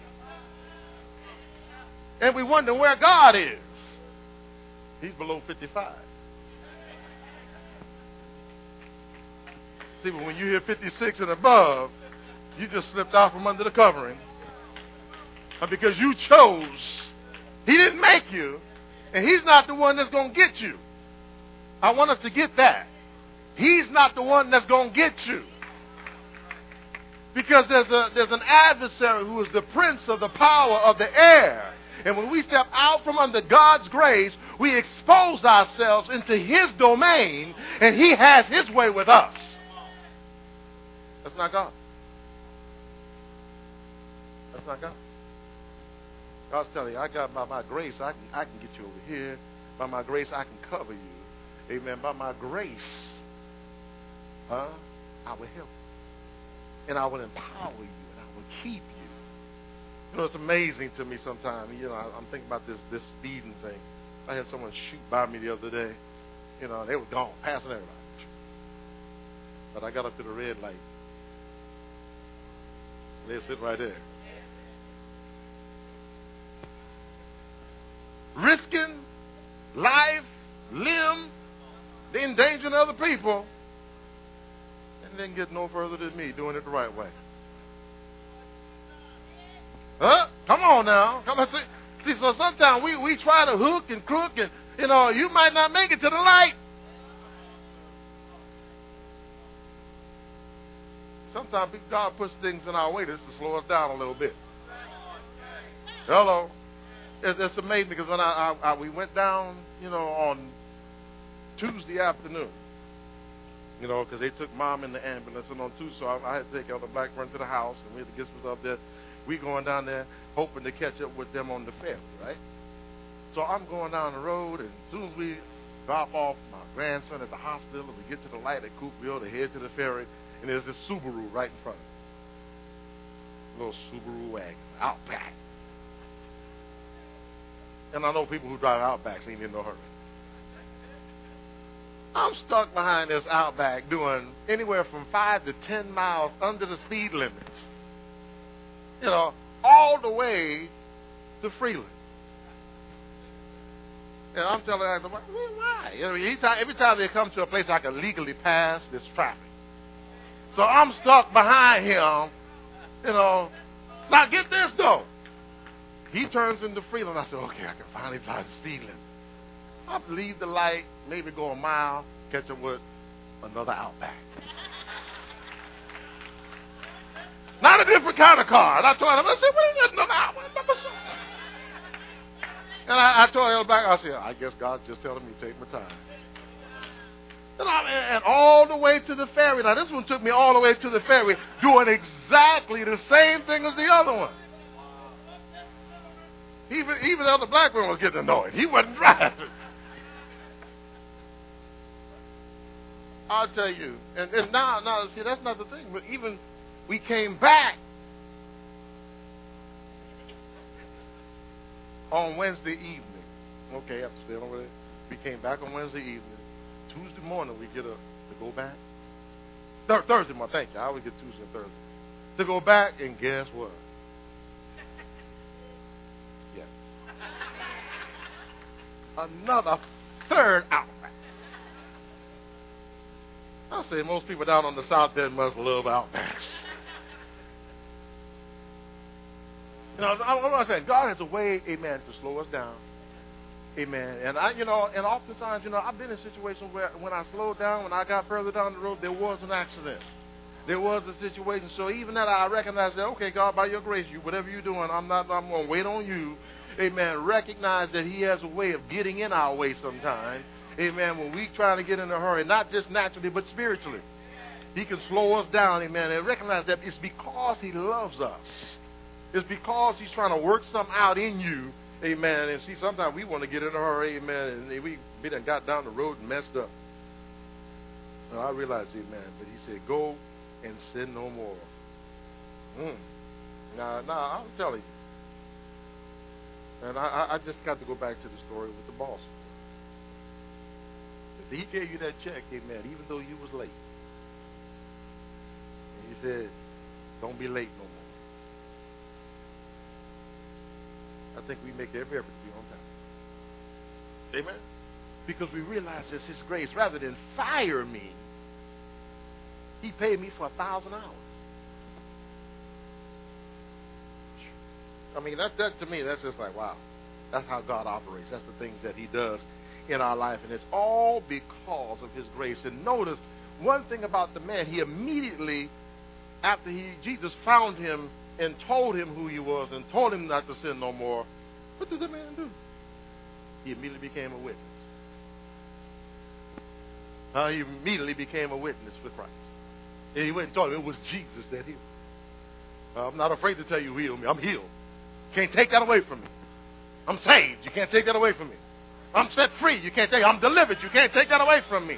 and we wonder where God is. He's below 55. See, but when you hear 56 and above, you just slipped out from under the covering. Uh, because you chose. He didn't make you, and He's not the one that's going to get you. I want us to get that. He's not the one that's going to get you. Because there's, a, there's an adversary who is the prince of the power of the air and when we step out from under God's grace, we expose ourselves into His domain, and He has His way with us. That's not God. That's not God. God's telling you, I got by my grace, I can, I can get you over here. By my grace, I can cover you. Amen. By my grace, huh, I will help you. And I will empower you, and I will keep you. You know, it's amazing to me sometimes. You know, I, am thinking about this this speeding thing. I had someone shoot by me the other day. You know, they were gone, passing everybody. But I got up to the red light. They sit right there. Risking life, limb, they endangering other people, and then get no further than me doing it the right way. Huh? Come on now. Come on. See, see so sometimes we, we try to hook and crook and, you know, you might not make it to the light. Sometimes God puts things in our way just to slow us down a little bit. Hello. It's, amazing because when I, I, I, we went down, you know, on Tuesday afternoon, you know, because they took mom in the ambulance, and on Tuesday, I, I had to take Elder Blackburn to the house, and we had to get some stuff there we going down there hoping to catch up with them on the ferry, right? So I'm going down the road, and as soon as we drop off my grandson at the hospital, and we get to the light at Coupeville to head to the ferry, and there's this Subaru right in front of me. Little Subaru wagon, Outback. And I know people who drive Outbacks ain't in no hurry. I'm stuck behind this Outback doing anywhere from five to ten miles under the speed limits you know, all the way to Freeland. And I'm telling them, why? You know, anytime, every time they come to a place I can legally pass, this traffic. So I'm stuck behind him, you know. Now get this though. He turns into Freeland. I said, okay, I can finally drive to Freeland. I leave the light, maybe go a mile, catch up with another Outback. Not a different kind of car. And I told him, I said, wait a minute, number And I, I told him back, I said, I guess God's just telling me to take my time. And, I, and all the way to the ferry. Now, this one took me all the way to the ferry, doing exactly the same thing as the other one. Even, even the other black one was getting annoyed. He wasn't driving. I'll tell you. And, and now, now, see, that's not the thing. But even we came back. on Wednesday evening. Okay, after staying over there, we came back on Wednesday evening. Tuesday morning, we get a to go back. Th- Thursday morning, thank you. I always get Tuesday and Thursday to go back, and guess what? Another third Outback. I say most people down on the south end must love Outbacks. You know, I'm, I'm saying God has a way, amen, to slow us down. Amen. And I, you know, and oftentimes, you know, I've been in situations where when I slowed down, when I got further down the road, there was an accident. There was a situation. So even that, I recognize that, okay, God, by your grace, you whatever you're doing, I'm not, I'm going to wait on you. Amen. Recognize that He has a way of getting in our way sometimes. Amen. When we try to get in a hurry, not just naturally, but spiritually, He can slow us down. Amen. And recognize that it's because He loves us. It's because he's trying to work something out in you. Amen. And see, sometimes we want to get in a hurry. Amen. And we, we done got down the road and messed up. I realize, amen. But he said, go and sin no more. Mm. Now, now, I'm telling you. And I, I just got to go back to the story with the boss. If he gave you that check, amen, even though you was late. And he said, don't be late no more. I think we make every effort to be on time. Amen? Because we realize it's His grace. Rather than fire me, He paid me for a thousand hours. I mean, that, that to me, that's just like, wow. That's how God operates. That's the things that He does in our life. And it's all because of His grace. And notice one thing about the man, he immediately, after he Jesus found him and told him who he was and told him not to sin no more, what did the man do? He immediately became a witness. Uh, he immediately became a witness for Christ. And he went and told him it was Jesus that healed. Uh, I'm not afraid to tell you who healed me. I'm healed. Can't take that away from me. I'm saved. You can't take that away from me. I'm set free. You can't take. I'm delivered. You can't take that away from me.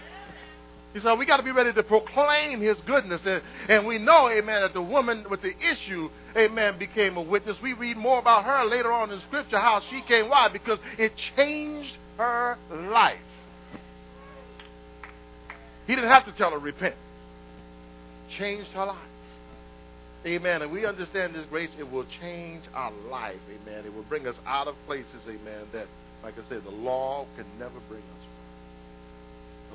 He said, we got to be ready to proclaim his goodness. And, we know, amen, that the woman with the issue, amen, became a witness. We read more about her later on in Scripture, how she came. Why? Because it changed her life. He didn't have to tell her, repent. Changed her life. Amen. And we understand this grace, it will change our life. Amen. It will bring us out of places, amen, that, like I said, the law can never bring us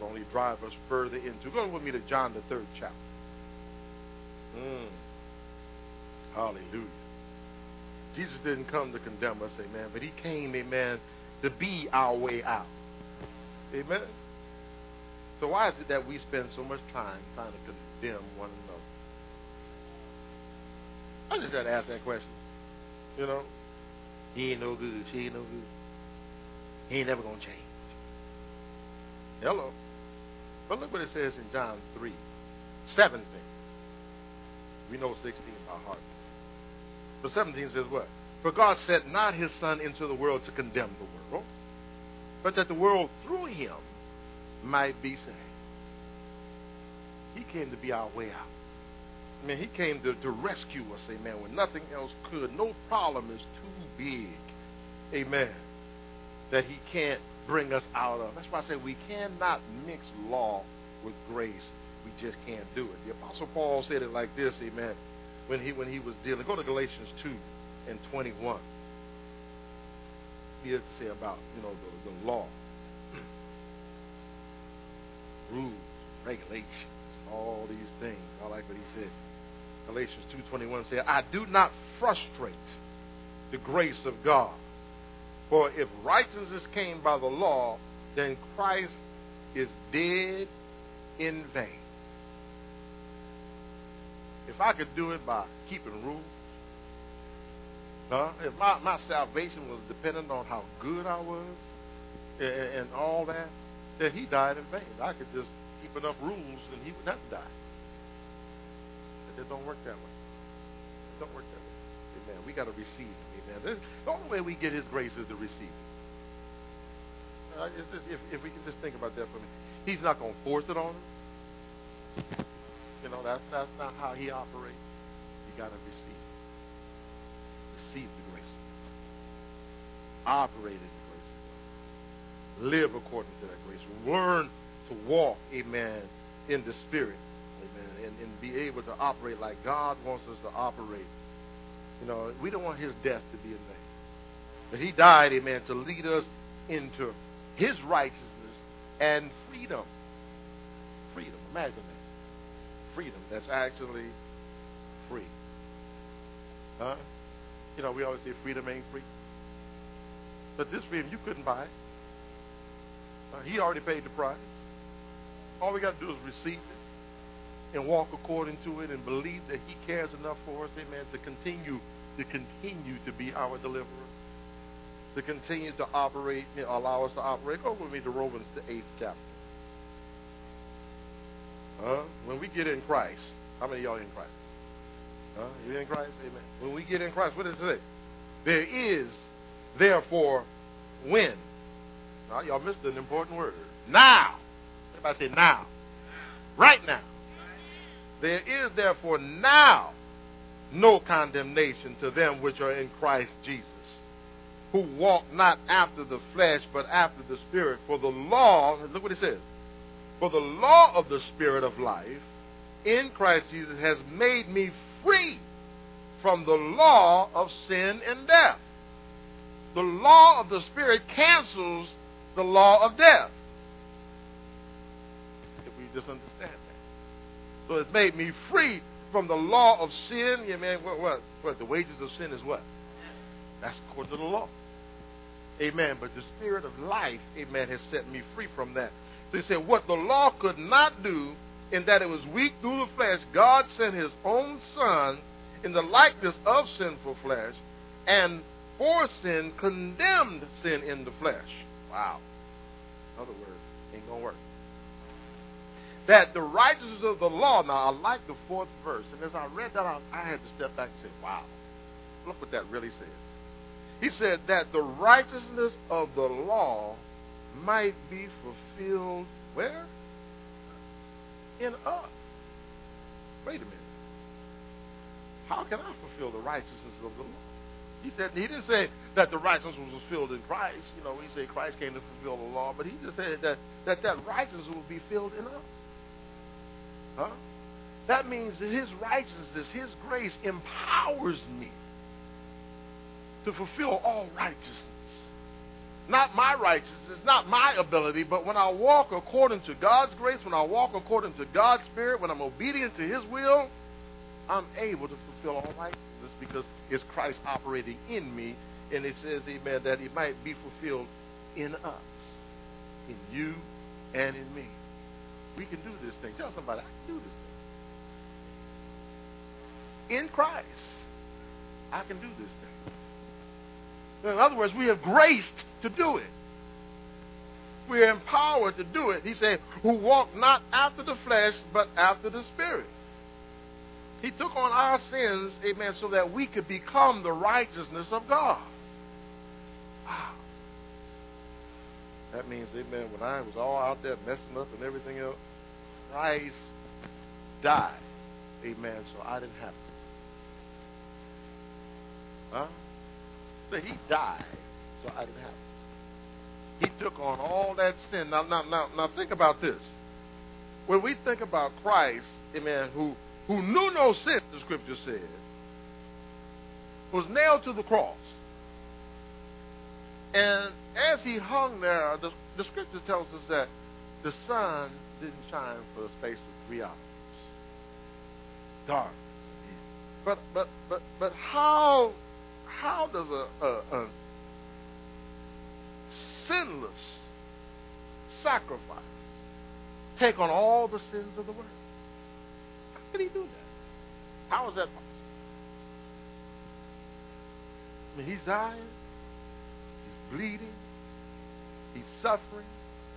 but only drive us further into. Go with me to John, the third chapter. Mm. Hallelujah. Jesus didn't come to condemn us, amen, but he came, amen, to be our way out. Amen. So why is it that we spend so much time trying to condemn one another? I just got to ask that question. You know, he ain't no good. She ain't no good. He ain't never gonna change. Hello. But look what it says in John 3 17. We know 16 by heart. But 17 says what? For God sent not his Son into the world to condemn the world, but that the world through him might be saved. He came to be our way out. I mean, he came to, to rescue us, amen, when nothing else could. No problem is too big, amen, that he can't bring us out of. That's why I say we cannot mix law with grace. We just can't do it. The Apostle Paul said it like this, amen, when he when he was dealing. Go to Galatians 2 and 21. He had to say about, you know, the, the law. Rules, regulations, all these things. I like what he said. Galatians 2.21 said, I do not frustrate the grace of God. For if righteousness came by the law, then Christ is dead in vain. If I could do it by keeping rules, huh? if my, my salvation was dependent on how good I was and, and all that, then he died in vain. I could just keep enough rules and he would not die. It don't work that way. It don't work that way. Amen. We got to receive. Amen. The only way we get His grace is to receive it. Uh, just, if, if we can just think about that for a minute, He's not going to force it on us. You know, that's that's not how He operates. You got to receive. Receive the grace. operate in the grace. Live according to that grace. Learn to walk, amen, in the Spirit, and, and be able to operate like God wants us to operate. You know, we don't want his death to be in vain. But he died, amen, to lead us into his righteousness and freedom. Freedom. Imagine that. Freedom. That's actually free. Huh? You know, we always say freedom ain't free. But this freedom, you couldn't buy it. Uh, he already paid the price. All we got to do is receive and walk according to it and believe that he cares enough for us, amen, to continue to continue to be our deliverer, to continue to operate, allow us to operate. Go with me to Romans, the eighth chapter. Uh, when we get in Christ, how many of y'all in Christ? Huh? You in Christ? Amen. When we get in Christ, what does it say? There is, therefore, when. Now, y'all missed an important word. Now. Everybody say now. Right now. There is, therefore, now no condemnation to them which are in Christ Jesus, who walk not after the flesh, but after the Spirit. For the law, look what he says. For the law of the Spirit of life in Christ Jesus has made me free from the law of sin and death. The law of the Spirit cancels the law of death. If we just understand. So it's made me free from the law of sin. Yeah, man, what, what, what? The wages of sin is what? That's according to the law. Amen. But the spirit of life, amen, has set me free from that. So he said, what the law could not do, in that it was weak through the flesh, God sent his own son in the likeness of sinful flesh, and for sin condemned sin in the flesh. Wow. In other words, ain't gonna work. That the righteousness of the law. Now I like the fourth verse, and as I read that, I, I had to step back and say, "Wow, look what that really says." He said that the righteousness of the law might be fulfilled where? In us. Wait a minute. How can I fulfill the righteousness of the law? He said he didn't say that the righteousness was fulfilled in Christ. You know, he said Christ came to fulfill the law, but he just said that that, that righteousness will be filled in us. Huh? That means that his righteousness, his grace empowers me to fulfill all righteousness. Not my righteousness, not my ability, but when I walk according to God's grace, when I walk according to God's Spirit, when I'm obedient to His will, I'm able to fulfill all righteousness because it's Christ operating in me. And it says, amen, that it might be fulfilled in us, in you and in me. We can do this thing. Tell somebody, I can do this thing. In Christ, I can do this thing. In other words, we have graced to do it. We are empowered to do it. He said, who walk not after the flesh, but after the Spirit. He took on our sins, amen, so that we could become the righteousness of God. Wow. That means, amen, when I was all out there messing up and everything else, Christ died. Amen. So I didn't have to. Huh? So he died. So I didn't have to. He took on all that sin. Now, now, now, now think about this. When we think about Christ, amen, who, who knew no sin, the scripture said, was nailed to the cross. And as he hung there, the, the scripture tells us that the sun didn't shine for the space of three hours. Darkness. But but but but how how does a, a, a sinless sacrifice take on all the sins of the world? How did he do that? How is that possible? I mean, he's dying, bleeding, he's suffering,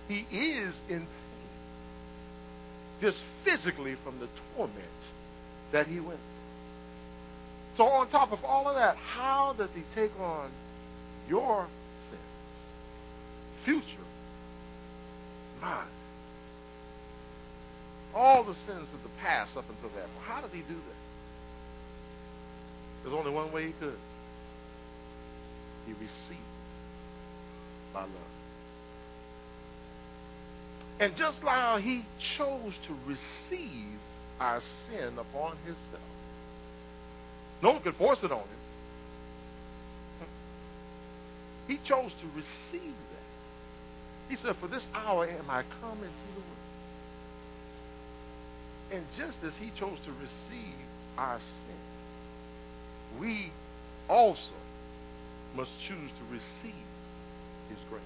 he is in pain, just physically from the torment that he went. So, on top of all of that, how does he take on your sins? Future, mine. All the sins of the past up until that point. How does he do that? There's only one way he could. He received my love. And just like he chose to receive our sin upon himself, no one could force it on him. He chose to receive that. He said, For this hour am I come into the world. And just as he chose to receive our sin, we also must choose to receive his grace.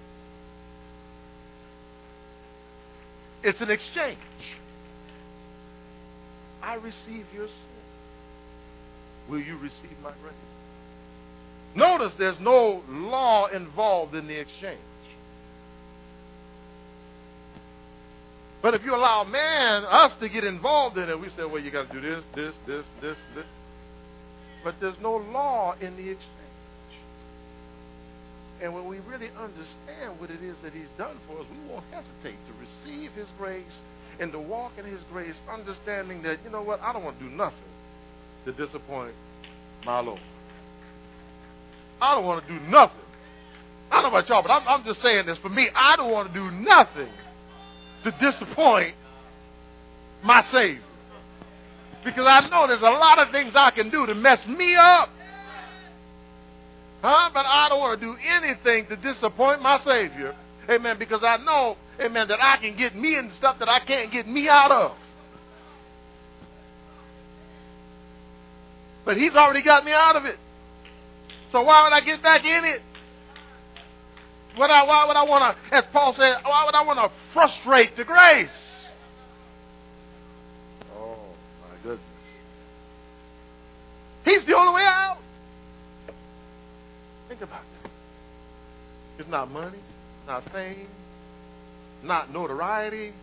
It's an exchange. I receive your sin. Will you receive my grace? Notice there's no law involved in the exchange. But if you allow man, us to get involved in it, we say, well, you got to do this, this, this, this, this. But there's no law in the exchange. And when we really understand what it is that he's done for us, we won't hesitate to receive his grace and to walk in his grace, understanding that, you know what, I don't want to do nothing to disappoint my Lord. I don't want to do nothing. I don't know about y'all, but I'm, I'm just saying this. For me, I don't want to do nothing to disappoint my Savior. Because I know there's a lot of things I can do to mess me up. Huh? But I don't want to do anything to disappoint my Savior. Amen. Because I know, amen, that I can get me in stuff that I can't get me out of. But He's already got me out of it. So why would I get back in it? I, why would I want to, as Paul said, why would I want to frustrate the grace? Think about that. It's not money, not fame, not notoriety.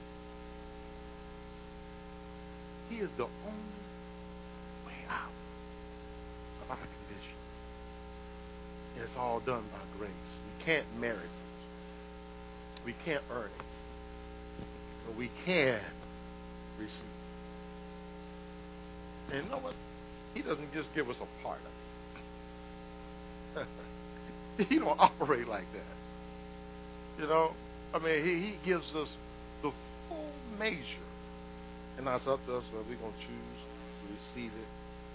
He is the only way out of our condition. And it's all done by grace We can't merit it. We can't earn it. But we can receive. And you know what? He doesn't just give us a part of it. he don't operate like that. You know? I mean, he, he gives us the full measure. And that's up to us whether we're going to choose to receive it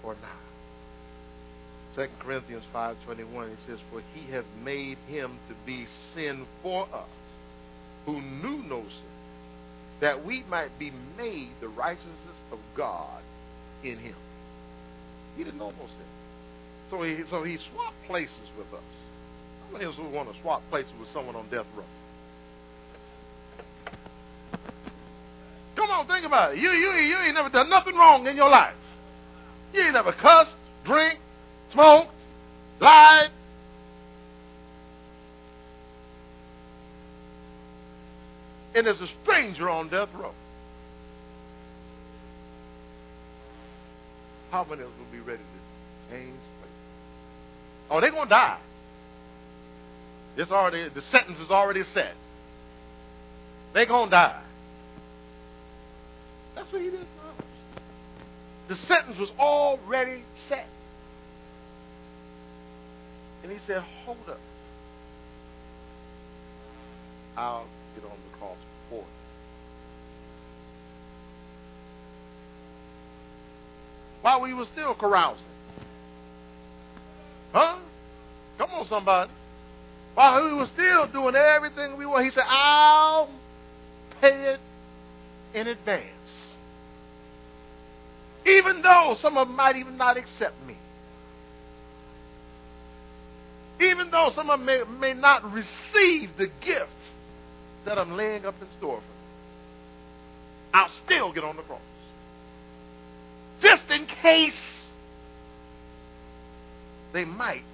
or not. 2 Corinthians 5.21, it says, For he hath made him to be sin for us, who knew no sin, that we might be made the righteousness of God in him. He didn't know no sin. So he, so he swapped places with us. How many of us would want to swap places with someone on death row? Come on, think about it. You, you, you ain't never done nothing wrong in your life. You ain't never cussed, drink, smoked, lied. And there's a stranger on death row. How many of us will be ready to change places? Oh, they're going to die. It's already, the sentence is already set. They're to die. That's what he did. The sentence was already set. And he said, Hold up. I'll get on the cross for you. While we were still carousing. Huh? Come on, somebody. While we were still doing everything we want, he said, I'll pay it in advance. Even though some of them might even not accept me even though some of them may, may not receive the gift that I'm laying up in store for them, I'll still get on the cross. Just in case they might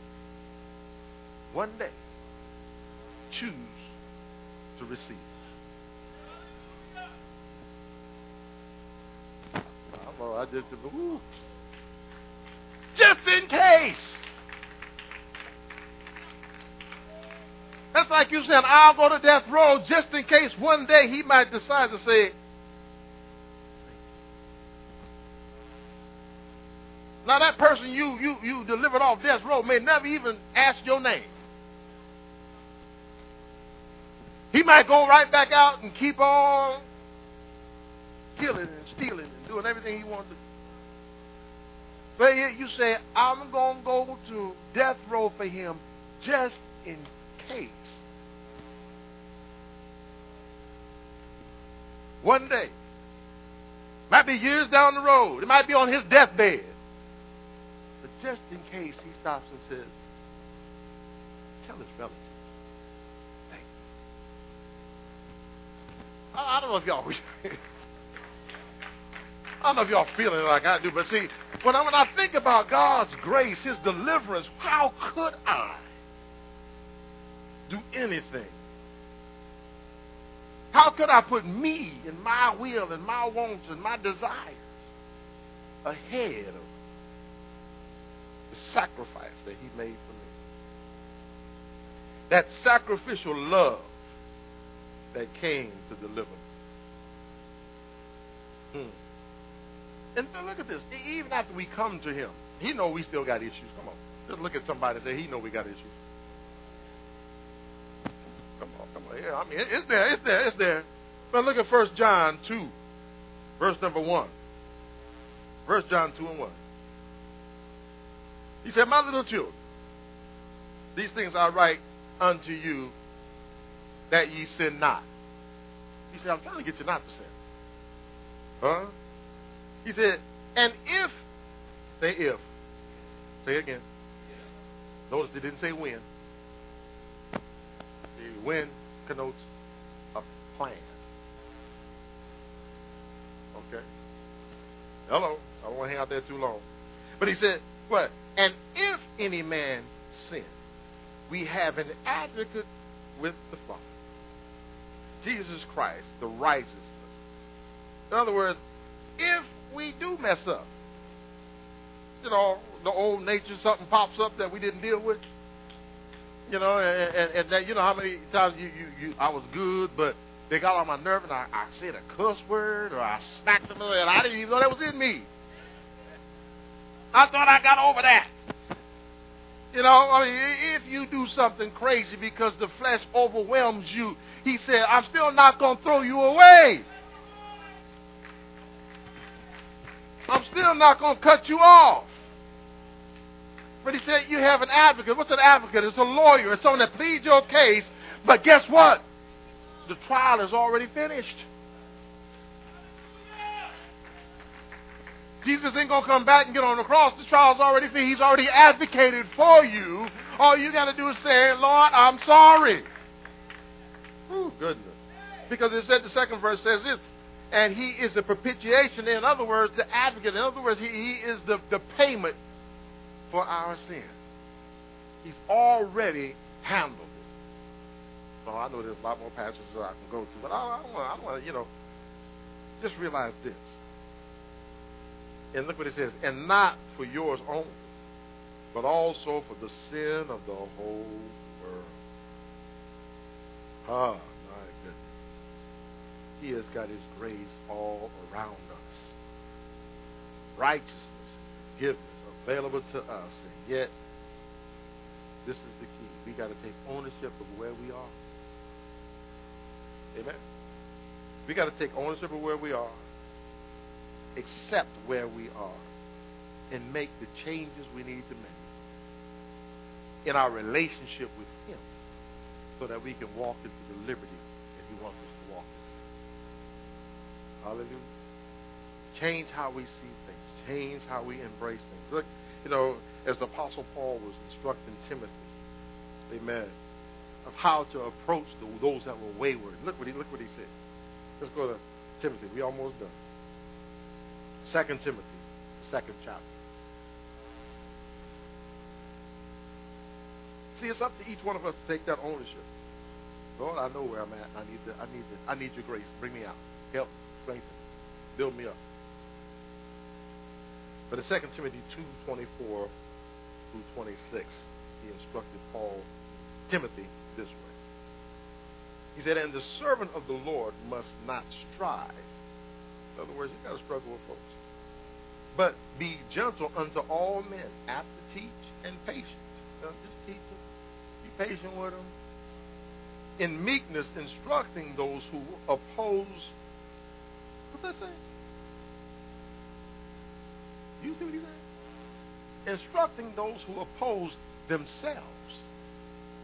one day choose to receive. I just, just in case. That's like you saying, I'll go to death row just in case one day he might decide to say, Now that person you you you delivered off death row may never even ask your name. He might go right back out and keep on killing and stealing and doing everything he wants to do. But you say, I'm going to go to death row for him just in case. One day. Might be years down the road. It might be on his deathbed. But just in case he stops and says, tell his relatives. I, don't know if y'all I don't know if y'all feeling like I do, but see, when I, when I think about God's grace, His deliverance, how could I do anything how could I put me and my will and my wants and my desires ahead of the sacrifice that he made for me? That sacrificial love that came to deliver. Hmm. And look at this. Even after we come to him, he know we still got issues. Come on. Just look at somebody and say, he know we got issues. Come on, come on. Yeah, I mean, it's there, it's there, it's there. But look at 1 John 2, verse number 1. 1 John 2 and 1. He said, My little children, these things I write unto you that ye sin not. He said, I'm trying to get you not to sin. Huh? He said, and if, say if, say again. Notice they didn't say when. The when connotes a plan. Okay? Hello. I don't want to hang out there too long. But he said, what? And if any man sin, we have an advocate with the Father. Jesus Christ, the righteousness. In other words, if we do mess up, you know, the old nature, something pops up that we didn't deal with, you know, and, and, and that, you know how many times you, you, you, I was good, but they got on my nerve and I, I said a cuss word or I smacked them and I didn't even know that was in me. I thought I got over that. You know, I mean, if you do something crazy because the flesh overwhelms you, he said, I'm still not going to throw you away. I'm still not going to cut you off. But he said, You have an advocate. What's an advocate? It's a lawyer. It's someone that pleads your case. But guess what? The trial is already finished. Jesus ain't going to come back and get on the cross. The trial's already finished. He's already advocated for you. All you got to do is say, Lord, I'm sorry. Oh, goodness. Because it said the second verse says this, and he is the propitiation. In other words, the advocate. In other words, he, he is the, the payment for our sin. He's already handled it. So I know there's a lot more passages that I can go to, but I, I want to, you know, just realize this. And look what it says, and not for yours only, but also for the sin of the whole world. Ah, my goodness. He has got his grace all around us. Righteousness, forgiveness, available to us. And yet, this is the key. We got to take ownership of where we are. Amen. We got to take ownership of where we are, accept where we are, and make the changes we need to make in our relationship with Him so that we can walk into the liberty that He wants us to walk in. Hallelujah. Change how we see things. Change how we embrace things. Look, you know, as the Apostle Paul was instructing Timothy, amen, of how to approach the, those that were wayward. Look what he look what he said. Let's go to Timothy. We almost done. Second Timothy, second chapter. See, it's up to each one of us to take that ownership. Lord, I know where I'm at. I need the, I need the, I need your grace. Bring me out. Help, strengthen, build me up. But in 2 Timothy 2.24 through 26, he instructed Paul, Timothy, this way. He said, and the servant of the Lord must not strive. In other words, you got to struggle with folks. But be gentle unto all men, apt to teach and patient. just teach them. Be patient with them. in meekness, instructing those who oppose. What's that saying? You see what he's saying? Instructing those who oppose themselves.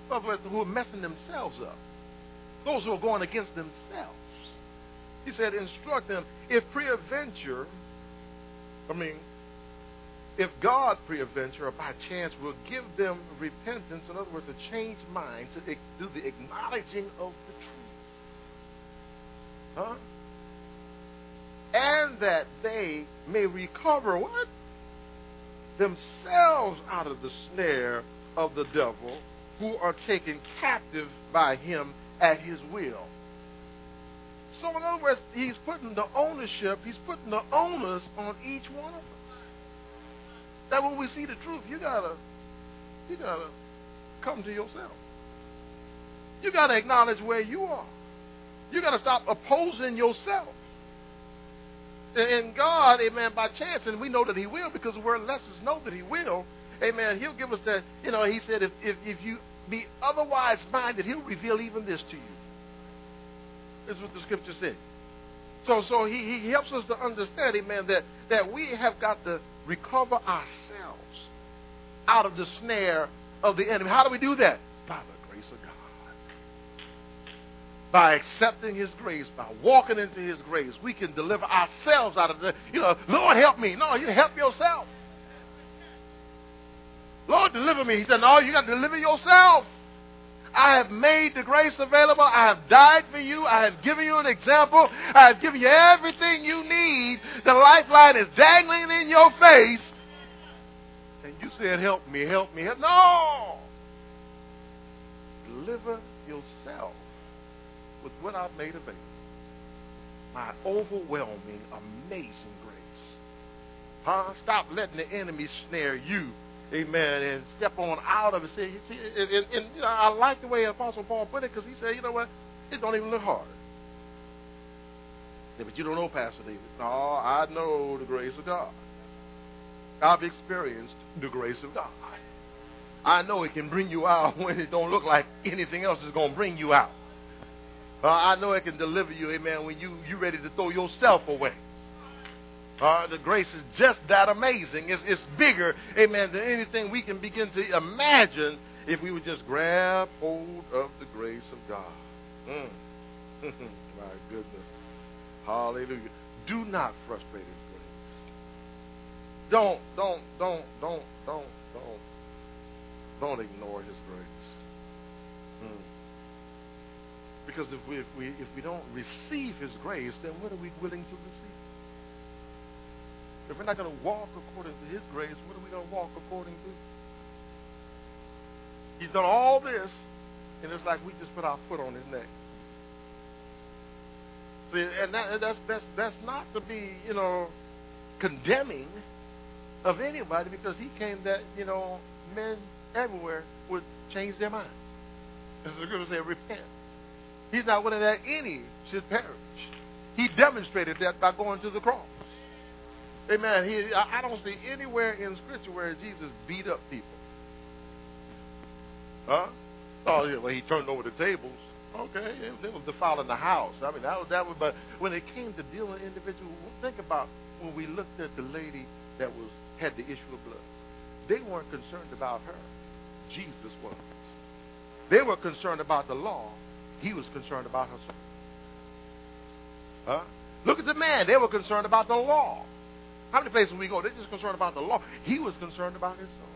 In other words, who are messing themselves up. Those who are going against themselves. He said, instruct them. If peradventure, I mean, if God peradventure or by chance will give them repentance, in other words, a changed mind to do the acknowledging of the truth. Huh? And that they may recover what? Themselves out of the snare of the devil who are taken captive by him at his will. So, in other words, he's putting the ownership, he's putting the onus on each one of us. That when we see the truth, you gotta, you gotta come to yourself. You gotta acknowledge where you are. You gotta stop opposing yourself. And God, amen, by chance, and we know that He will because lets us know that He will, amen, He'll give us that, you know, He said, if, if, if you be otherwise minded, He'll reveal even this to you. Is what the scripture said. So, so he, he helps us to understand, amen, that, that we have got to recover ourselves out of the snare of the enemy. How do we do that? By the grace of God. By accepting His grace, by walking into His grace, we can deliver ourselves out of the, you know, Lord help me. No, you help yourself. Lord, deliver me. He said, No, you got to deliver yourself. I have made the grace available. I have died for you. I have given you an example. I have given you everything you need. The lifeline is dangling in your face. And you said, Help me, help me. Help. No! Deliver yourself with what I've made available. My overwhelming, amazing grace. Huh? Stop letting the enemy snare you amen, and step on out of it. See, see and, and, you know, I like the way Apostle Paul put it because he said, you know what, it don't even look hard. Yeah, but you don't know, Pastor David. No, I know the grace of God. I've experienced the grace of God. I know it can bring you out when it don't look like anything else is going to bring you out. Uh, I know it can deliver you, amen, when you you ready to throw yourself away. Uh, the grace is just that amazing. It's, it's bigger, amen, than anything we can begin to imagine if we would just grab hold of the grace of God. Mm. My goodness. Hallelujah. Do not frustrate his grace. Don't, don't, don't, don't, don't, don't, don't ignore his grace. Mm. Because if we, if we if we don't receive his grace, then what are we willing to receive? If we're not going to walk according to His grace, what are we going to walk according to? He's done all this, and it's like we just put our foot on His neck. See, and that, that's that's that's not to be, you know, condemning of anybody because He came that you know men everywhere would change their mind. As the scripture say, repent. He's not willing that any should perish. He demonstrated that by going to the cross. Amen. He, I don't see anywhere in Scripture where Jesus beat up people. Huh? Oh, yeah, well, he turned over the tables. Okay, it was defiling the house. I mean, that was that was. But when it came to dealing with individuals, think about when we looked at the lady that was had the issue of blood. They weren't concerned about her. Jesus was. They were concerned about the law. He was concerned about herself. Huh? Look at the man. They were concerned about the law. How many places we go? They're just concerned about the law. He was concerned about his soul.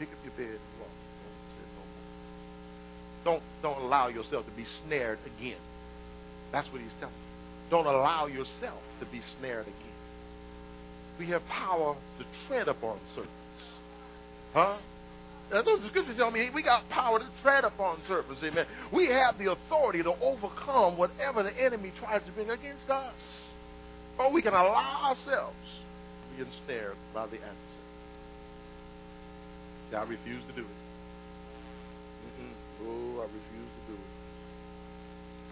Pick up your bed and walk. Don't, don't allow yourself to be snared again. That's what he's telling you. Don't allow yourself to be snared again. We have power to tread upon serpents. Huh? Now, those scriptures tell me we got power to tread upon serpents. Amen. We have the authority to overcome whatever the enemy tries to bring against us. Or we can allow ourselves to be ensnared by the adversary. See, I refuse to do it. Mm-mm. Oh, I refuse to do it.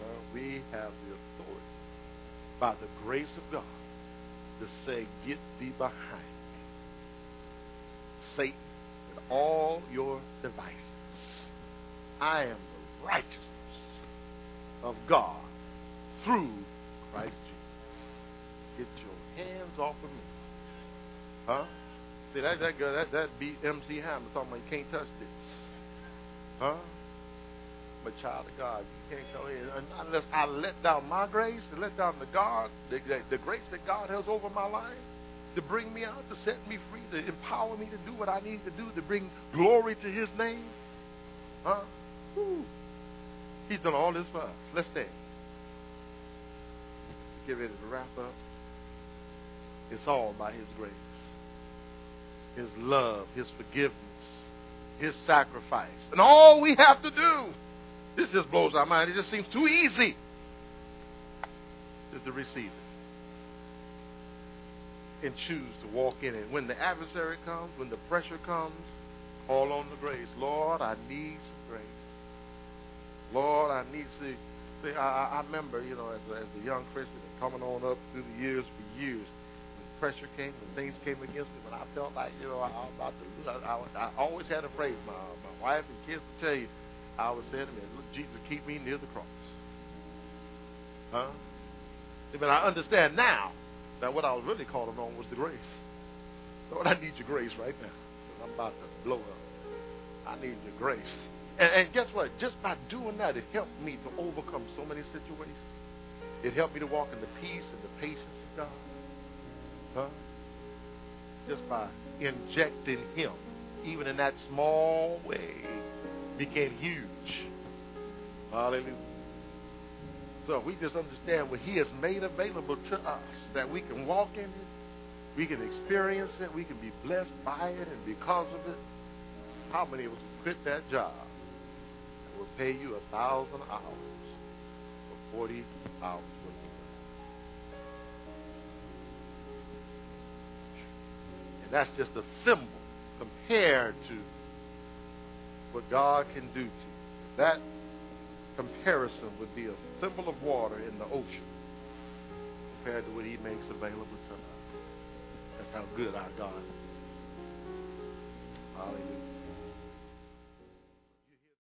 Uh, we have the authority by the grace of God to say, Get thee behind me. Satan and all your devices. I am the righteousness of God through Christ Jesus. Get your hands off of me. Huh? See, that that that, that beat MC Hammer talking about you can't touch this. Huh? But child of God, you can't come in unless I let down my grace and let down the God, the, the, the grace that God has over my life to bring me out, to set me free, to empower me to do what I need to do, to bring glory to His name. Huh? Woo. He's done all this for us. Let's stand. Get ready to wrap up. It's all by His grace, His love, His forgiveness, His sacrifice. And all we have to do, this just blows our mind. It just seems too easy, is to receive it and choose to walk in it. When the adversary comes, when the pressure comes, call on the grace. Lord, I need some grace. Lord, I need to. I, I remember, you know, as a, as a young Christian, coming on up through the years for years, pressure came, when things came against me, when I felt like, you know, I, I was about to lose, I, I, I always had a phrase. My, my wife and kids will tell you, I always said to look, Jesus, keep me near the cross. Huh? But I understand now that what I was really calling on was the grace. Lord, I need your grace right now. I'm about to blow up. I need your grace. And, and guess what? Just by doing that, it helped me to overcome so many situations. It helped me to walk in the peace and the patience of God. Huh? Just by injecting Him, even in that small way, became huge. Hallelujah. So we just understand what He has made available to us, that we can walk in it, we can experience it, we can be blessed by it, and because of it, how many of us quit that job and will pay you a thousand hours for 40 hours that's just a symbol compared to what God can do to you. That comparison would be a thimble of water in the ocean compared to what he makes available to us. That's how good our God is. Hallelujah.